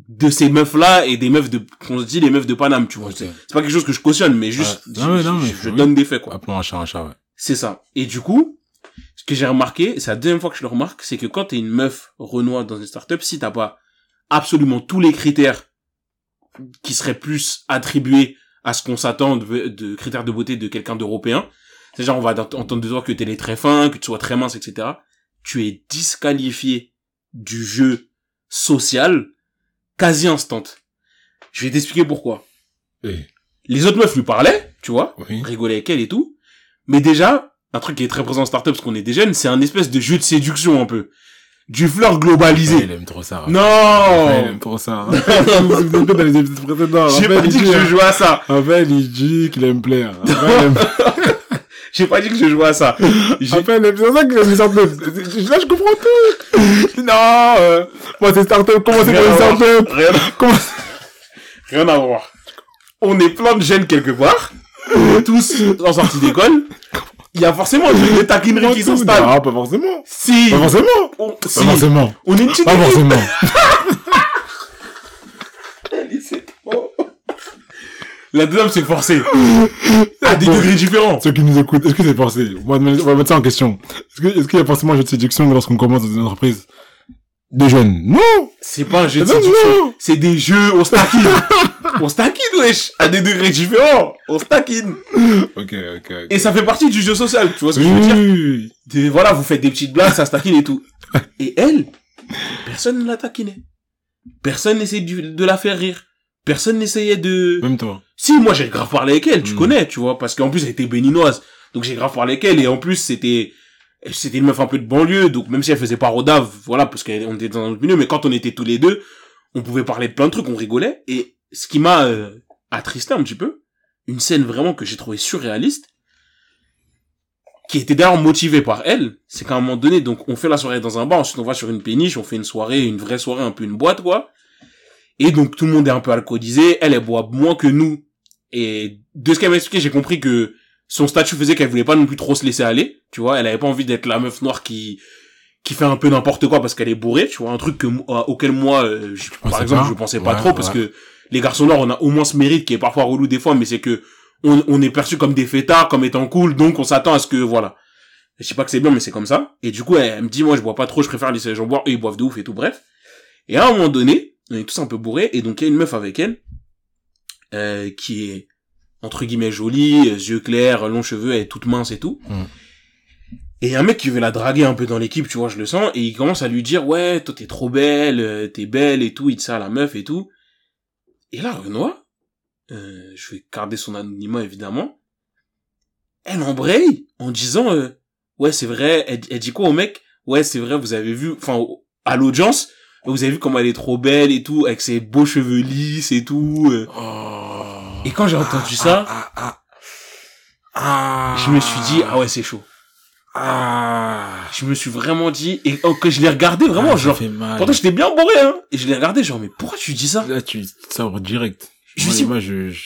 de ces meufs là et des meufs de, qu'on se dit les meufs de Paname, tu vois. Ok. C'est pas quelque chose que je cautionne, mais juste, Ouais. Non, mais non, mais je, je oui. donne des faits, quoi. Appelons un chat un chat, ouais. C'est ça. Et du coup, ce que j'ai remarqué, c'est la deuxième fois que je le remarque, c'est que quand t'es une meuf Renoir dans une startup, si t'as pas absolument tous les critères qui seraient plus attribués à ce qu'on s'attend de, de critères de beauté de quelqu'un d'européen, c'est-à-dire on va entendre de toi que t'es très fin, que tu sois très mince, etc. Tu es disqualifié du jeu social quasi instant. Je vais t'expliquer pourquoi. Oui. Les autres meufs lui parlaient, tu vois, Oui. rigoler avec elle et tout. Mais déjà, un truc qui est très présent en startup parce qu'on est des jeunes, c'est un espèce de jeu de séduction un peu. Du fleur globalisé. il aime trop ça. non Ouais, il aime trop ça. Vous vous dans les épisodes précédents. J'ai pas dit que je jouais à ça. Raphaël, il dit qu'il aime plaire. J'ai pas dit que je jouais à ça. J'ai- c'est pour ça que j'ai startup. Là, je comprends tout. Non, euh, moi, c'est startup. Comment c'est une startup? Rien, Comment rien à voir. On est plein de jeunes quelque part. Tous en sortie d'école. Il y a forcément des taquineries qui s'installent. Non, pas forcément. Si. Pas forcément. On, Pas si. forcément. On est une petite Pas forcément. La deuxième, c'est forcé. À des degrés différents. Ceux qui nous écoutent, est-ce que c'est forcé? On va, mettre- ça en question. Est-ce que- est-ce qu'il y a forcément un jeu de séduction lorsqu'on commence dans une entreprise? De jeunes Non C'est pas un jeu de Non, séduction. C'est des jeux, on se taquine. on se taquine, wesh. À des degrés différents. On se taquine. Ok, ok, ok. Et ça fait partie du jeu social. Tu vois ce que je veux dire? Oui. Voilà, vous faites des petites blagues, ça se taquine et tout. Et elle, personne ne la taquinait. Personne n'essayait de, de la faire rire. Personne n'essayait de... Même toi. Si, moi j'ai grave parlé avec elle, tu Mm. connais, tu vois, parce qu'en plus elle était béninoise. Donc j'ai grave parlé avec elle, et en plus c'était... C'était une meuf un peu de banlieue, donc même si elle faisait pas rodave, voilà, parce qu'on était dans notre milieu, mais quand on était tous les deux, on pouvait parler de plein de trucs, on rigolait, et ce qui m'a euh, attristé un petit peu, une scène vraiment que j'ai trouvé surréaliste, qui était d'ailleurs motivée par elle, c'est qu'à un moment donné, donc on fait la soirée dans un bar, ensuite on va sur une péniche, on fait une soirée, une vraie soirée, un peu une boîte, quoi. Et donc tout le monde est un peu alcoolisé, elle, elle boit moins que nous. Et de ce qu'elle m'a expliqué, j'ai compris que son statut faisait qu'elle voulait pas non plus trop se laisser aller, tu vois, elle avait pas envie d'être la meuf noire qui qui fait un peu n'importe quoi parce qu'elle est bourrée, tu vois, un truc que euh, auquel moi, euh, je- par exemple, pas. je pensais pas Ouais, trop parce ouais. que les garçons noirs, on a au moins ce mérite qui est parfois relou des fois, mais c'est que on, on est perçu comme des fêtards, comme étant cool, donc on s'attend à ce que, voilà. Je sais pas que c'est bien, mais c'est comme ça. Et du coup, elle, elle me dit, moi, je bois pas trop, je préfère laisser les gens boire, eux, ils boivent de ouf et tout, bref. Et à un moment donné, on est tous un peu bourrés, et donc il y a une meuf avec elle, euh, qui est, entre guillemets, jolie, yeux clairs, longs cheveux, elle est toute mince et tout. Mm. Et il y a un mec qui veut la draguer un peu dans l'équipe, tu vois, je le sens, et il commence à lui dire, ouais, toi t'es trop belle, euh, t'es belle et tout, il dit ça à la meuf et tout. Et là, Renoir, euh, je vais garder son anonymat évidemment, elle embraye en disant, euh, ouais, c'est vrai, elle, elle dit quoi au mec? Ouais, c'est vrai, vous avez vu, enfin, à l'audience, vous avez vu comment elle est trop belle et tout, avec ses beaux cheveux lisses et tout. euh. Oh. Et quand j'ai entendu ça, Ah, ah, ah. je me suis dit, ah ouais, c'est chaud. Je me suis vraiment dit, et oh, que je l'ai regardé vraiment, Ah, ça genre, pourtant j'étais bien bourré, hein, et je l'ai regardé, genre, mais pourquoi tu dis ça? Là, tu sors direct. Je moi, sais- moi, je, je,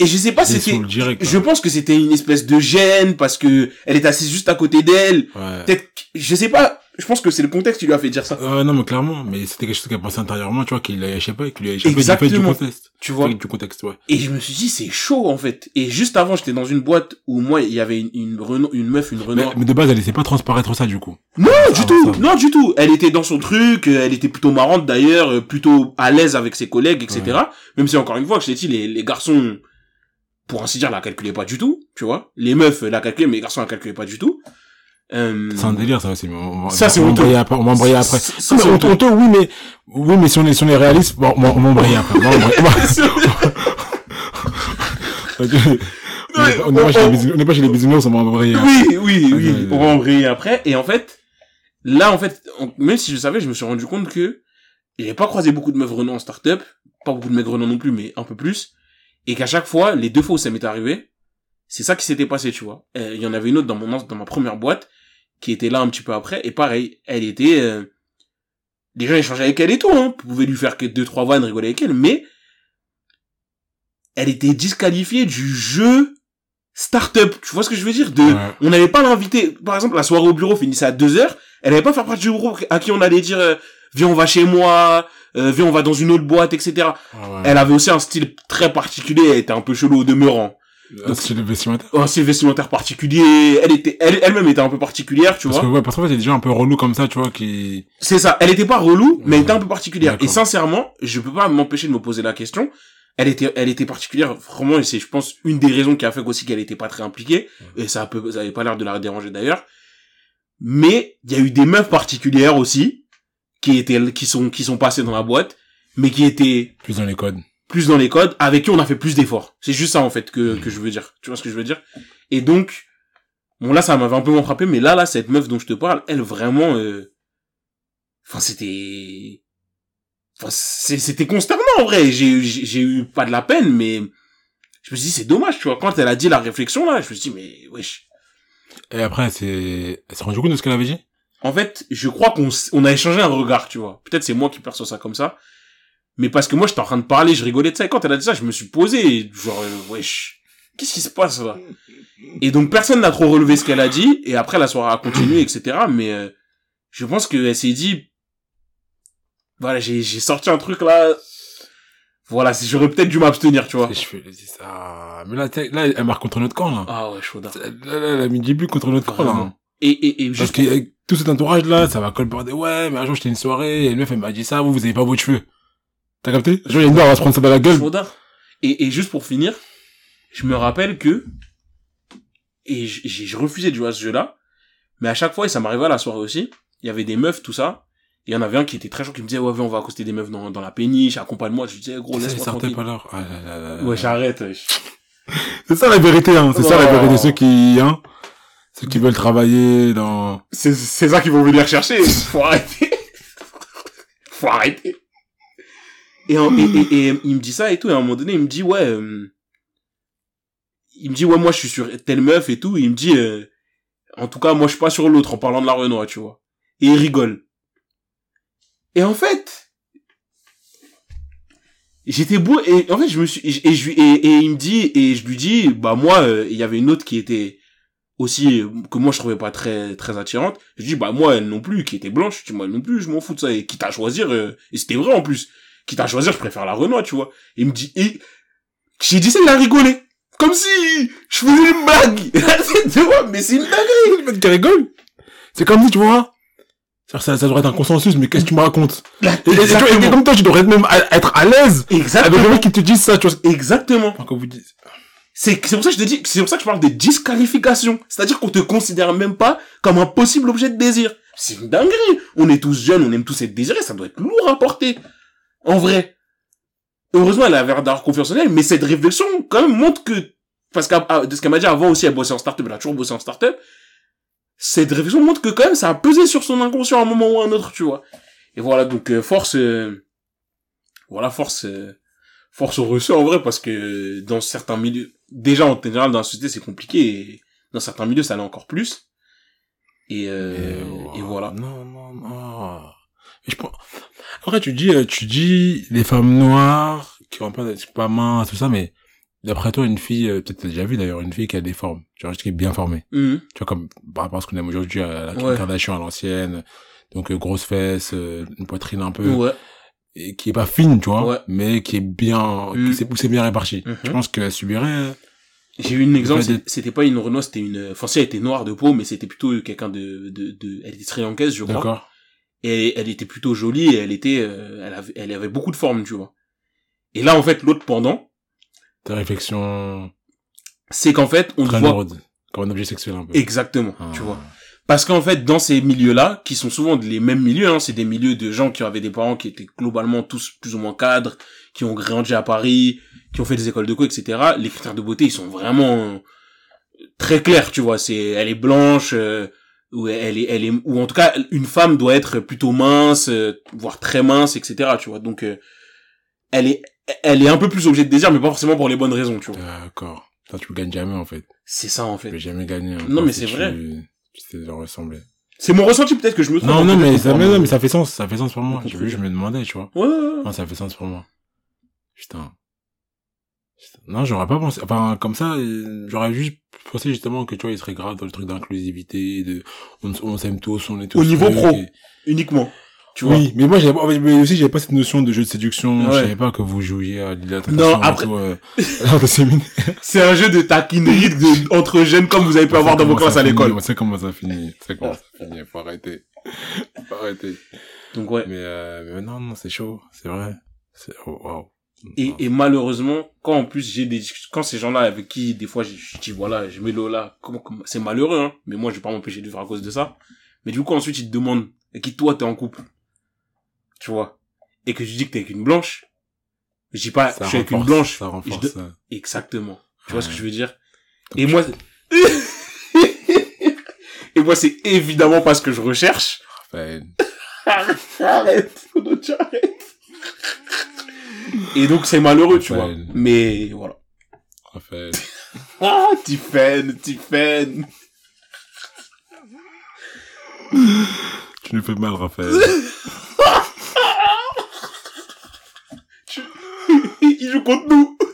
Et je sais pas, c'était, direct. je pense que c'était une espèce de gêne, parce que elle est assise juste à côté d'elle, Ouais. peut-être, je sais pas, je pense que c'est le contexte qui lui a fait dire ça. Euh, non, mais clairement, mais c'était quelque chose qui a passé intérieurement, tu vois, qu'il a échappé, qu'il lui a échappé du Exactement. du contexte. Tu vois? Du contexte, ouais. Et je me suis dit, c'est chaud, en fait. Et juste avant, j'étais dans une boîte où moi, il y avait une, une, une meuf, une Mais, Renault. mais de base, elle laissait pas transparaître ça, du coup. Non, du Ah, tout, ça. non, du tout. Elle était dans son truc, euh, elle était plutôt marrante d'ailleurs, euh, plutôt à l'aise avec ses collègues, etc. Même si encore une fois, je t'ai dit, les, les garçons, pour ainsi dire, la calculaient pas du tout, tu vois. Les meufs la calculaient, mais les garçons la calculaient pas du tout. Euh, C'est un délire, ça aussi, mais on Ça, c'est honteux. après, on va embrayer après. C'est honteux, oui, mais, oui, mais si on est, si on est réaliste, bon, on va embrayer après. On va embrayer- on va- on est pas- chez les bisounours, on va embrayer. oui, oui, oui, ouais, on va embrayer après. Et en fait, là, en fait, même si je savais, je me suis rendu compte que j'avais pas croisé beaucoup de meufs Renault en start-up, pas beaucoup de mecs Renault non plus, mais un peu plus. Et qu'à chaque fois, les deux fois où ça m'est arrivé, c'est ça qui s'était passé, tu vois. Euh, Il y en avait une autre dans mon dans ma première boîte qui était là un petit peu après et pareil, elle était euh, les gens échangeaient avec elle et tout hein, vous pouvez lui faire que deux trois vannes rigoler avec elle mais elle était disqualifiée du jeu start-up. Tu vois ce que je veux dire? De, Ouais. on n'avait pas l'invité. Par exemple, la soirée au bureau finissait à 2 heures. Elle n'avait pas fait partie du groupe à qui on allait dire, euh, viens, on va chez moi, euh, viens, on va dans une autre boîte, etc. Ah ouais. Elle avait aussi un style très particulier. Elle était un peu chelou au demeurant. Ah, c'est le vestimentaire. Un style vestimentaire particulier. Elle était, elle, elle-même était un peu particulière, tu Parce vois. que, ouais, parce qu'en fait, gens un peu relous comme ça, tu vois, qui... C'est ça. Elle était pas relou, mais elle était un peu particulière. Et sincèrement, je peux pas m'empêcher de me poser la question. Elle était, elle était particulière. Vraiment, et c'est, je pense, une des raisons qui a fait aussi qu'elle était pas très impliquée. Et ça a peu, ça avait pas l'air de la déranger d'ailleurs. Mais, il y a eu des meufs particulières aussi, qui étaient, qui sont, qui sont passées dans la boîte, mais qui étaient Plus dans les codes. Plus dans les codes, avec qui on a fait plus d'efforts. C'est juste ça, en fait, que, que je veux dire. Tu vois ce que je veux dire? Et donc, bon, là, ça m'avait un peu moins frappé, mais là, là, cette meuf dont je te parle, elle, vraiment, euh, enfin, c'était, enfin, c'était consternant, en vrai. J'ai, j'ai eu pas de la peine, mais je me suis dit, c'est dommage, tu vois. Quand elle a dit la réflexion, là, je me suis dit, mais, wesh. Et après, c'est, elle s'est rendu compte de ce qu'elle avait dit? En fait, je crois qu'on on a échangé un regard, tu vois. Peut-être c'est moi qui perçois ça comme ça. Mais parce que moi, j'étais en train de parler, je rigolais de ça. Et quand elle a dit ça, je me suis posé, genre, euh, wesh, qu'est-ce qui se passe là? Et donc, personne n'a trop relevé ce qu'elle a dit. Et après, la soirée a continué, etc. Mais euh, je pense qu'elle s'est dit, voilà, j'ai j'ai sorti un truc là. Voilà, j'aurais peut-être dû m'abstenir, tu vois. Et je fais, ça. Mais là, là, elle marque contre notre camp, là. Ah ouais, chaud. Là, là, elle a mis 10 buts contre notre camp, là. Et, et, et Parce juste qu'avec tout cet entourage-là, ça va colporter. Ouais, mais un jour, j'étais une soirée, et une meuf, elle m'a dit ça, vous, vous avez pas vos cheveux. T'as capté? Jour, il y a une meuf, elle va se prendre ça dans la gueule. Et, et juste pour finir, je me rappelle que, et j'ai je refusais de jouer à ce jeu-là, mais à chaque fois, et ça m'arrivait à la soirée aussi, il y avait des meufs, tout ça, il y en avait un qui était très chaud, qui me disait, ouais, on va accoster des meufs dans, dans la péniche, accompagne-moi, je lui disais, gros, laisse-moi tranquille. pas alors. Ah. Ouais, j'arrête. C'est ça la vérité, hein. C'est ça la Oh. vérité. Ceux qui, hein, ceux qui veulent travailler dans. C'est, c'est ça qu'ils vont venir chercher. Faut arrêter. Faut arrêter. Et, en- et, et, et il me dit ça et tout, et à un moment donné, il me dit, ouais, euh, il me dit, ouais, moi, je suis sur telle meuf et tout, et il me dit, euh, en tout cas, moi, je suis pas sur l'autre, en parlant de la Renoir, tu vois. Et il rigole. Et en fait, j'étais beau, et en fait, je me suis, et, et je, lui- et, et il me dit, et je lui dis, bah, moi, euh, il y avait une autre qui était, aussi euh, que moi je trouvais pas très très attirante je dis bah moi elle non plus qui était blanche je dis moi elle non plus je m'en fous de ça et quitte à choisir euh, et c'était vrai en plus quitte à choisir je préfère la Renoir tu vois et il me dit et j'ai dit ça il a rigolé comme si je faisais une blague tu vois mais c'est une dinguerie Le mec qui rigole. C'est comme si, tu vois. Ça, ça, devrait être un consensus, mais qu'est-ce que tu me racontes? Et, et- et tu vois, et exactement comme toi, tu devrais même être à l'aise avec les exactement mecs qui te disent ça, tu vois. exactement quand vous dites. c'est c'est pour ça que je te dis c'est pour ça que je parle de disqualification c'est-à-dire qu'on te considère même pas comme un possible objet de désir c'est une dinguerie on est tous jeunes on aime tous être désirés ça doit être lourd à porter en vrai. Heureusement elle avait l'air d'avoir confiance en elle mais cette réflexion quand même montre que parce que de ce qu'elle m'a dit avant aussi elle bossait en start-up elle a toujours bossé en start-up cette réflexion montre que quand même ça a pesé sur son inconscient à un moment ou à un autre tu vois. Et voilà donc euh, force euh, voilà force euh, force au reçu en vrai parce que dans certains milieux déjà en général dans la société c'est compliqué et dans certains milieux ça l'est encore plus. Et euh, et voilà. Non, non, non. Mais je pense... Après, tu dis, euh, tu dis, les femmes noires, qui ont pas, pas mince, tout ça, mais, d'après toi, une fille, euh, peut-être t'as déjà vu d'ailleurs, une fille qui a des formes, tu vois, qui est bien formée. Mhm. Tu vois, comme, par rapport à ce qu'on aime aujourd'hui à la Kim Ouais. Kardashian à l'ancienne. Donc, euh, grosses fesses, euh, une poitrine un peu, ouais et qui est pas fine, tu vois, Ouais. mais qui est bien, qui s'est poussé bien réparti. Mhm. Je pense qu'elle subirait, euh, j'ai eu un exemple des- c'était pas une Renault c'était une enfin si elle était noire de peau mais c'était plutôt quelqu'un de, de de elle était sri je crois d'accord. Et elle était plutôt jolie et elle était euh, elle avait elle avait beaucoup de forme tu vois et là en fait l'autre pendant Ta réflexion, c'est qu'en fait on très voit comme un objet sexuel un peu. exactement Ah. tu vois Parce qu'en fait, dans ces milieux-là, qui sont souvent les mêmes milieux, hein, c'est des milieux de gens qui avaient des parents qui étaient globalement tous plus ou moins cadres, qui ont grandi à Paris, qui ont fait des écoles de co, etc. Les critères de beauté, ils sont vraiment très clairs, tu vois. C'est, elle est blanche, euh, ou elle est, elle est, ou en tout cas, une femme doit être plutôt mince, euh, voire très mince, etc. Tu vois. Donc, euh, elle est, elle est un peu plus objet de désir, mais pas forcément pour les bonnes raisons, tu vois. D'accord. Toi, tu gagnes jamais, en fait. C'est ça, en Tu fait. peux jamais gagner. Non, mais c'est tu- vrai. Tu sais leur ressembler. C'est mon ressenti, peut-être que je me trompe. Non, hein, non, mais ça, mais, me- non, mais ça fait sens, ça fait sens pour moi. J'ai vu, je me demandais, tu vois. Ouais, ouais, ouais. Non, ça fait sens pour moi. Putain. Non, j'aurais pas pensé. Enfin, comme ça, j'aurais juste pensé justement que tu vois, il serait grave dans le truc d'inclusivité, de on, on s'aime tous, on est tous. Au niveau pro. et- Uniquement. Tu vois. Oui, mais moi, j'avais, en fait, mais aussi, j'avais pas cette notion de jeu de séduction. Ouais. Je savais pas que vous jouiez à l'identification. Non, après- euh. C'est un jeu de taquinerie de, entre jeunes comme vous avez pu avoir dans vos classes à l'école. On sait comment ça finit. On sait comment ça finit. Faut arrêter. Faut arrêter. Donc ouais. Mais, euh, mais non, non, c'est chaud. C'est vrai. C'est, oh, wow. Et, et malheureusement, quand en plus j'ai des quand ces gens-là avec qui des fois je, je dis voilà, je mets Lola, comment, comment c'est malheureux hein, mais moi je vais pas m'empêcher de vivre à cause de ça. Mais du coup ensuite ils te demandent et qui toi t'es en couple, tu vois, et que je dis que t'es avec une blanche, je dis pas Ça je suis avec une blanche, Ça Et renforce. je ça. exactement. Tu vois ce que je veux dire? Et moi et moi c'est évidemment pas ce que je recherche. Raphaël. Arrête, arrêtes. Et donc c'est malheureux, tu vois. Mais voilà. Raphaël. Ah, Tiffen, Tiffen. tu nous fais mal, Raphaël. Il joue contre nous.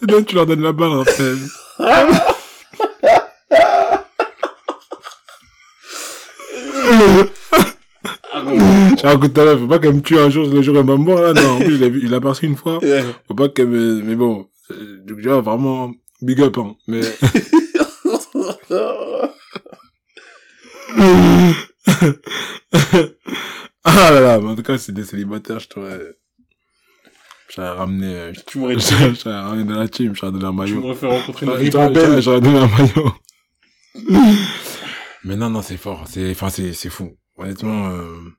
T'es bien, tu leur donnes la balle, Raphaël. J'ai écoute tout à l'heure, faut pas qu'elle me tue un jour, le jour où elle va me mort, là. Non, en plus, il a, vu- il a perçu une fois. Faut pas qu'elle me, mais bon. euh, Donc, tu vois, vraiment, big up, hein. Mais, ah là là, mais en tout cas, c'est des célibataires, je t'aurais, j'aurais ramené, euh, tu m'aurais j'aurais ramené dans la team, j'aurais donné un tu maillot. m'aurais fait rencontrer une j'aurais donné un maillot. Mais non, non, c'est fort. C'est, enfin, c'est, c'est fou. Honnêtement, euh...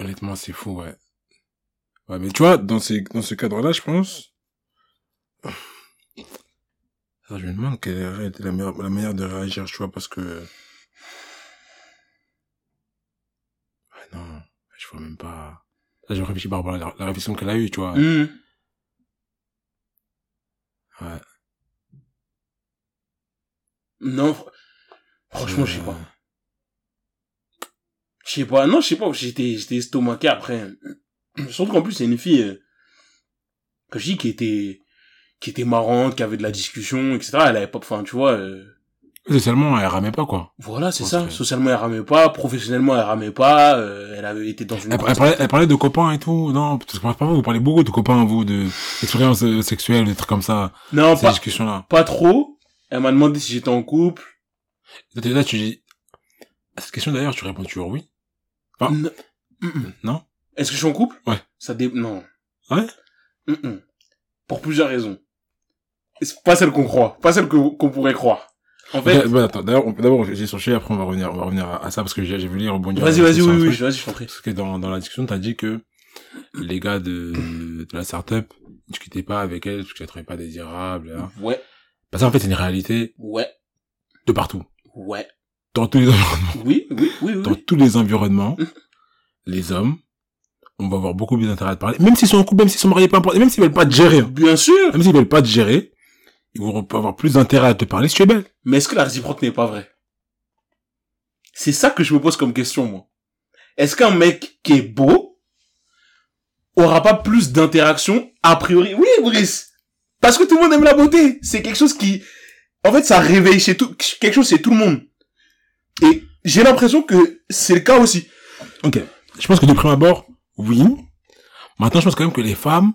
honnêtement, c'est fou, ouais. Ouais, mais tu vois, dans ces, dans ce cadre-là, je pense, Alors, je me demande quelle aurait été la meilleure, la manière de réagir, tu vois, parce que, ouais, non, je vois même pas, là, j'ai réfléchi par rapport à la, la réflexion qu'elle a eue, tu vois. Hum. Ouais. Non, fr- franchement, je sais Euh, pas. Je sais pas. Non, je sais pas. J'étais, j'étais estomaqué après. Surtout qu'en plus, c'est une fille, euh, que je dis, qui était, qui était marrante, qui avait de la discussion, etc. Elle avait pas, enfin, tu vois, euh, Socialement, elle ramait pas, quoi. voilà, c'est ça. que- Socialement, elle ramait pas. Professionnellement, elle ramait pas. euh, elle avait été dans une... Elle, elle parlait, elle parlait de copains et tout, non, parce que parfois vous parlez beaucoup de copains, vous, de expériences euh, sexuelles, des trucs comme ça, Non, ces pas, discussions-là. pas trop. Elle m'a demandé si j'étais en couple. Là, tu dis, à cette question d'ailleurs, tu réponds toujours oui. Ah. Non. Mm-mm. Non? Est-ce que je suis en couple? Ouais. Ça dé... Non. Ouais? Mm-mm. Pour plusieurs raisons. C'est pas celle qu'on croit. Pas celle que- qu'on pourrait croire. En fait... Bah, attends, d'ailleurs, on- d'abord, j'ai le sujet, après on va revenir, on va revenir à, à ça, parce que j'ai j'ai voulu rebondir. Vas-y, vas-y, oui, oui, vas-y, je t'en prie. Parce que dans, dans la discussion, t'as dit que les gars de, de la startup, discutaient pas avec elle, parce qu'elle trouvait pas désirable, hein. Ouais, Bah, ça, en fait, c'est une réalité ouais, de partout. ouais. Dans tous les environnements. Oui, oui, oui, oui. dans tous les environnements, les hommes, on va avoir beaucoup plus d'intérêt à te parler. Même s'ils sont en couple, même s'ils sont mariés, peu importe, même s'ils veulent pas te gérer, hein. Bien sûr. même s'ils veulent pas te gérer, ils vont avoir plus d'intérêt à te parler si tu es belle. Mais est-ce que la réciproque n'est pas vraie? C'est ça que je me pose comme question, moi. Est-ce qu'un mec qui est beau aura pas plus d'interaction a priori? Oui, Brice. Parce que tout le monde aime la beauté. C'est quelque chose qui, en fait, ça réveille chez tout, quelque chose chez tout le monde. Et j'ai l'impression que c'est le cas aussi. Ok. Je pense que de prime abord, oui. Maintenant, je pense quand même que les femmes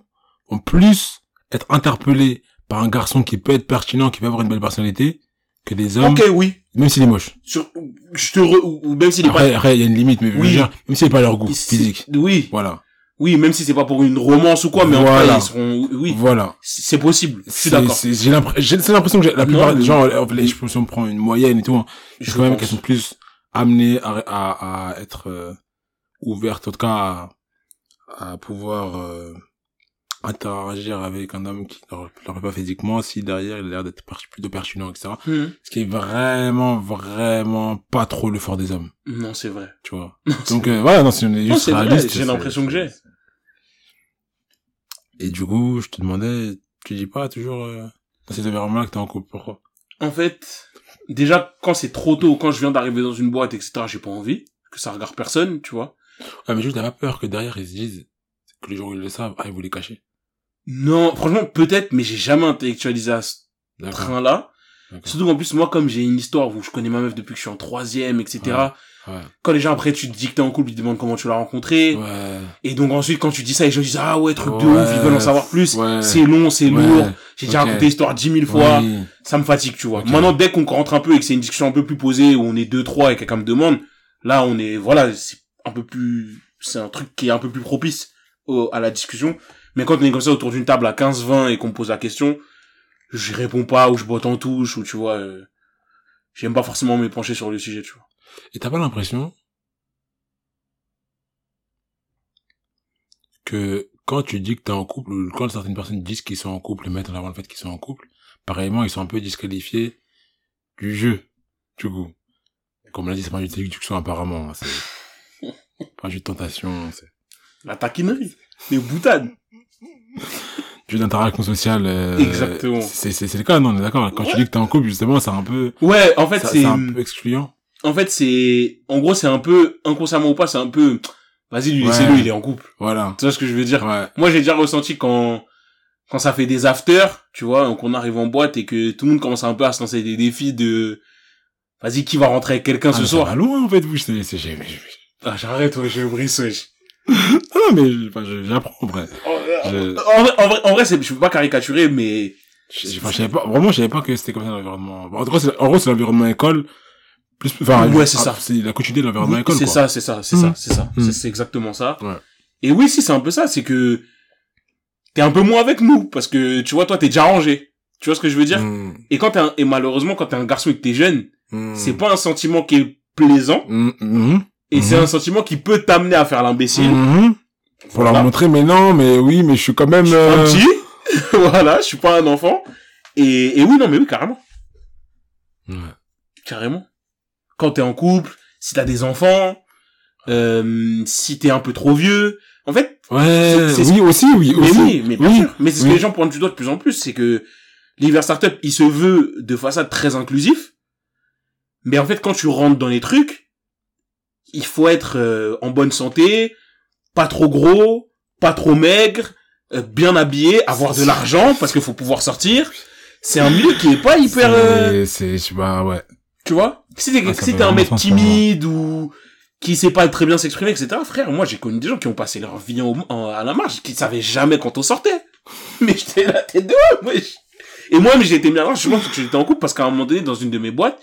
vont plus être interpellées par un garçon qui peut être pertinent, qui peut avoir une belle personnalité, que des hommes, Ok, oui. même s'il est moche. Sur, je te re, ou, même s'il est Après, pas, après, il y a une limite, mais je veux Oui. dire, même s'il n'est pas leur goût physique. Oui. Voilà. Oui, même si c'est pas pour une romance ou quoi, mais en Voilà. tout cas, ils seront, oui. Voilà. C'est possible. Je suis C'est- d'accord. J'ai l'impression, j'ai c'est l'impression que la plupart Non, des gens, euh, les, je pense si on prend une moyenne et tout, hein, Je quand même qu'elles sont plus amenées à, à, à être euh, ouvertes, en tout cas à, à pouvoir euh, interagir avec un homme qui leur, leur pas physiquement, si derrière il a l'air d'être plutôt pertinent, etc. Hmm. Ce qui est vraiment, vraiment pas trop le fort des hommes, Non, c'est vrai. tu vois. Donc euh, voilà, non, juste c'est vrai, réaliste. j'ai l'impression que j'ai. Et du coup, je te demandais, tu dis pas toujours euh, dans ces environnements-là que t'es en couple, pourquoi? En fait, déjà, quand c'est trop tôt, quand je viens d'arriver dans une boîte, etc., j'ai pas envie que ça regarde personne, tu vois. Ouais, mais juste, t'as pas peur que derrière, ils se disent, que les gens ils le savent, ah, ils les cacher. Non, franchement, peut-être, mais j'ai jamais intellectualisé à ce train-là. Surtout qu'en plus, moi, comme j'ai une histoire où je connais ma meuf depuis que je suis en troisième, etc. Ouais. Quand les gens, après, tu te dis que t'es en couple, ils te demandent comment tu l'as rencontré. Ouais. Et donc ensuite, quand tu dis ça, les gens disent, ah ouais, truc de ouf, ils veulent en savoir plus. Ouais. C'est long, c'est lourd. J'ai déjà raconté l'histoire dix mille fois. Oui. Ça me fatigue, tu vois. Maintenant, dès qu'on rentre un peu et que c'est une discussion un peu plus posée, où on est deux, trois et quelqu'un me demande, là, on est, voilà, c'est un peu plus, c'est un truc qui est un peu plus propice au- à la discussion. Mais quand on est comme ça autour d'une table à 15-20 et qu'on me pose la question, je réponds pas ou je botte en touche ou tu vois, euh, j'aime pas forcément me pencher sur le sujet, tu vois. Et t'as pas l'impression que quand tu dis que t'es en couple, ou quand certaines personnes disent qu'ils sont en couple et mettent en avant le fait qu'ils sont en couple, pareillement, ils sont un peu disqualifiés du jeu, du coup. Comme l'a dit, c'est pas un jeu de séduction apparemment, hein, c'est pas un jeu de tentation, c'est La taquinerie. Les boutades. jeu d'interaction sociale. euh, Exactement. C'est c'est c'est le cas, non, on est d'accord. Quand tu dis que t'es en couple, justement, c'est un peu, Ouais, en fait, ça- c'est, c'est un peu excluant. En fait, c'est, en gros, c'est un peu, inconsciemment ou pas, c'est un peu, vas-y, lui, Ouais. laissez-le, il est en couple. Voilà. Tu vois ce que je veux dire? Ouais. Moi, j'ai déjà ressenti quand, quand ça fait des afters, tu vois, donc on arrive en boîte et que tout le monde commence un peu à se lancer des défis de, vas-y, qui va rentrer? Avec quelqu'un Ah, ce mais ça soir? va loin, en fait, vous, c'est, c'est, Ah, j'arrête, ouais, je brise, wesh. Ah, non, mais, je- enfin, je- j'apprends, en vrai. Je- En vrai, en vrai, en vrai, c'est, je veux pas caricaturer, mais Je, je, je savais pas, vraiment, je savais pas que c'était comme ça l'environnement. C'est, en gros, c'est l'environnement école. Plus, enfin, Ouais, c'est ah, ça. C'est la continuité de l'environnement Oui, école, c'est ça, c'est ça, c'est ça, c'est ça. Mm. C'est- exactement ça. Ouais. Et oui, si, c'est un peu ça, c'est que t'es un peu moins avec nous, parce que, tu vois, toi, t'es déjà rangé. Tu vois ce que je veux dire? Mm, Et quand t'es un, et malheureusement, quand t'es un garçon et que t'es jeune, c'est pas un sentiment qui est plaisant, et c'est un sentiment qui peut t'amener à faire l'imbécile. Faut Voilà. leur montrer, mais non, mais oui, mais je suis quand même, Je suis euh, un petit, voilà, je suis pas un enfant. Et, et oui, non, mais oui, carrément. Ouais. Carrément. Quand t'es en couple, si t'as des enfants, euh, si t'es un peu trop vieux. En fait, Ouais, C'est- c'est- oui, aussi, oui, mais aussi. oui, mais bien Oui, sûr. Mais c'est ce oui. que les gens pointent du doigt de plus en plus, c'est que l'hiver startup, il se veut de façade très inclusif. Mais en fait, quand tu rentres dans les trucs, il faut être euh, en bonne santé, pas trop gros, pas trop maigre, euh, bien habillé, avoir de l'argent parce qu'il faut pouvoir sortir. C'est un milieu qui est pas hyper, euh, C'est, c'est, je sais pas, ouais. tu vois? Si t'es Ah, si un mec moi. timide ou qui sait pas très bien s'exprimer, etc. Frère, moi j'ai connu des gens qui ont passé leur vie en, en- à la marge, qui savaient jamais quand on sortait. Mais j'étais la tête de wesh. Et moi, mais j'ai été mis à la je pense que j'étais en couple parce qu'à un moment donné, dans une de mes boîtes,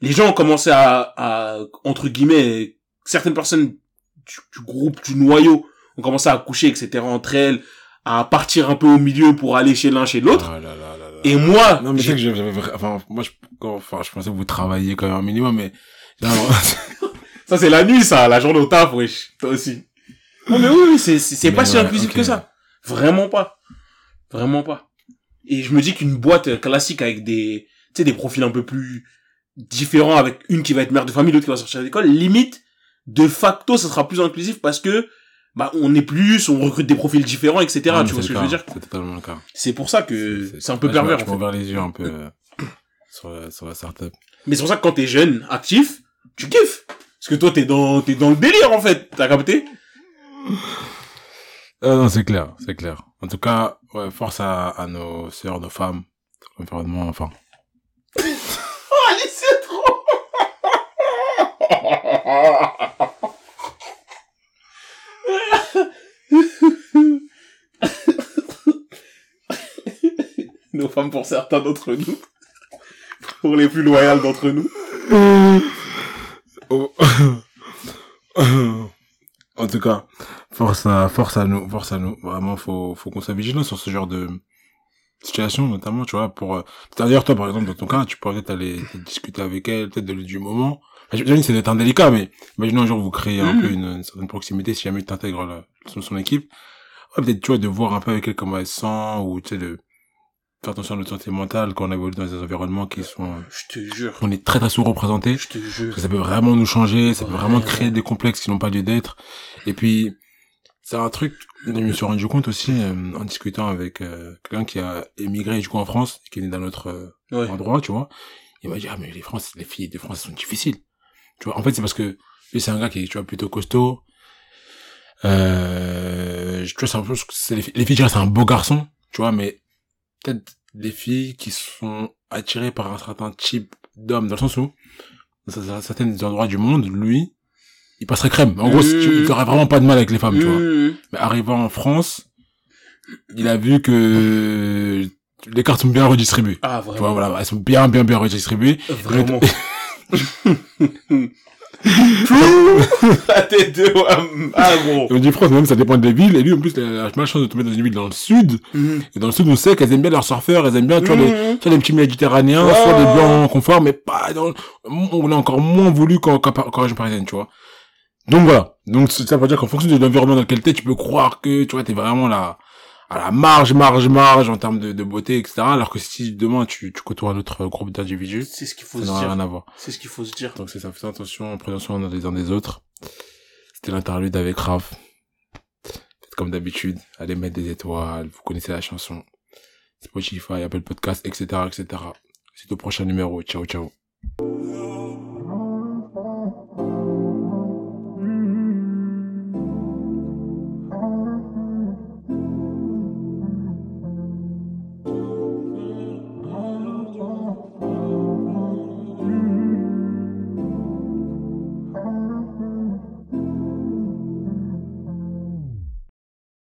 les gens ont commencé à, à entre guillemets, certaines personnes du, du groupe, du noyau, ont commencé à coucher, etc. entre elles, à partir un peu au milieu pour aller chez l'un, chez l'autre. Ah. Et moi, Non, mais c'est que j'avais, enfin, moi, je, quand- enfin, je pensais que vous travailliez quand même un minimum, mais, Ça, c'est la nuit, ça, la journée au taf, wesh. Toi aussi. Non, mais oui, oui, c'est, c'est, pas si inclusif que ça. Vraiment pas. Vraiment pas. Et je me dis qu'une boîte classique avec des, tu sais, des profils un peu plus différents, avec une qui va être mère de famille, l'autre qui va sortir l'école, limite, de facto, ça sera plus inclusif parce que, bah, on est plus, on recrute des profils différents, etc. Non, tu vois c'est ce que je veux dire? C'est totalement le cas. C'est pour ça que c'est un peu Là, je pervers, Je en fait. les yeux un peu, euh, sur, la- sur la startup. Mais c'est pour ça que quand t'es jeune, actif, tu kiffes. Parce que toi, t'es dans, t'es dans le délire, en fait. T'as capté? Ah non, c'est clair, c'est clair. En tout cas, ouais, force à, à nos sœurs, nos femmes, l'environnement, enfin. Oh, allez, c'est trop Nos femmes pour certains d'entre nous. Pour les plus loyales d'entre nous. Oh. en tout cas, force à, force à nous, force à nous. Vraiment, faut, faut qu'on soit vigilant sur ce genre de situation, notamment, tu vois, pour, euh, c'est-à-dire, toi, par exemple, dans ton cas, tu pourrais peut-être aller discuter avec elle, peut-être de, du moment. J'imagine que c'est d'être indélicat, mais imaginons un jour vous créez un Mhm. peu une, une certaine proximité, si jamais tu intègres son, son équipe. Ouais, peut-être, tu vois, de voir un peu avec elle comment elle se sent, ou, tu sais, de faire attention à notre santé mentale quand on évolue dans des environnements qui sont, euh, Je te jure. on est très très souvent représentés. Je te jure. Que ça peut vraiment nous changer, ça peut vraiment créer des complexes qui n'ont pas lieu d'être. Et puis, c'est un truc je me suis rendu compte aussi euh, en discutant avec euh, quelqu'un qui a émigré du coup en France, qui est né dans notre euh, Ouais. endroit, tu vois. Il m'a dit, ah mais les, France, les filles de France elles sont difficiles. Tu vois, en fait c'est parce que lui c'est un gars qui est tu vois, plutôt costaud. Euh, tu vois, c'est un peu, les, filles- c'est un beau garçon, tu vois, mais peut-être des filles qui sont attirées par un certain type d'homme, dans le sens où, dans cer- certains endroits du monde, lui, il passerait crème. En gros, tu, il ferait vraiment pas de mal avec les femmes, tu vois. Mmh. Mais arrivant en France, il a vu que les cartes sont bien redistribuées. Ah, Tu vois, vraiment. voilà, elles sont bien, bien, bien redistribuées. Vraiment. La tête de on dit France, même, ça dépend des villes. Et lui, en plus, il a malchance de tomber dans une ville dans le sud. Mhm. Et dans le sud, on sait qu'elles aiment bien leurs surfeurs, elles aiment bien, tu vois, les, Mhm. soit les petits méditerranéens, Ouais. soit les blancs en confort, mais pas dans, on l'a encore moins voulu qu'en, qu'en, qu'en région parisienne, tu vois. Donc voilà. Donc ça veut dire qu'en fonction de l'environnement dans lequel t'es, tu peux croire que, tu vois, t'es vraiment là, à la marge, marge, marge en termes de, de beauté, etc. Alors que si demain tu, tu côtoies un autre groupe d'individus, C'est ce qu'il faut ça se dire. rien à voir. C'est ce qu'il faut se dire. Donc c'est ça, faites attention, prenez soin des uns des autres. C'était l'interlude avec Raph. Faites comme d'habitude, allez mettre des étoiles, vous connaissez la chanson. Spotify, Apple Podcast, etc., etc. C'est au prochain numéro. Ciao, ciao.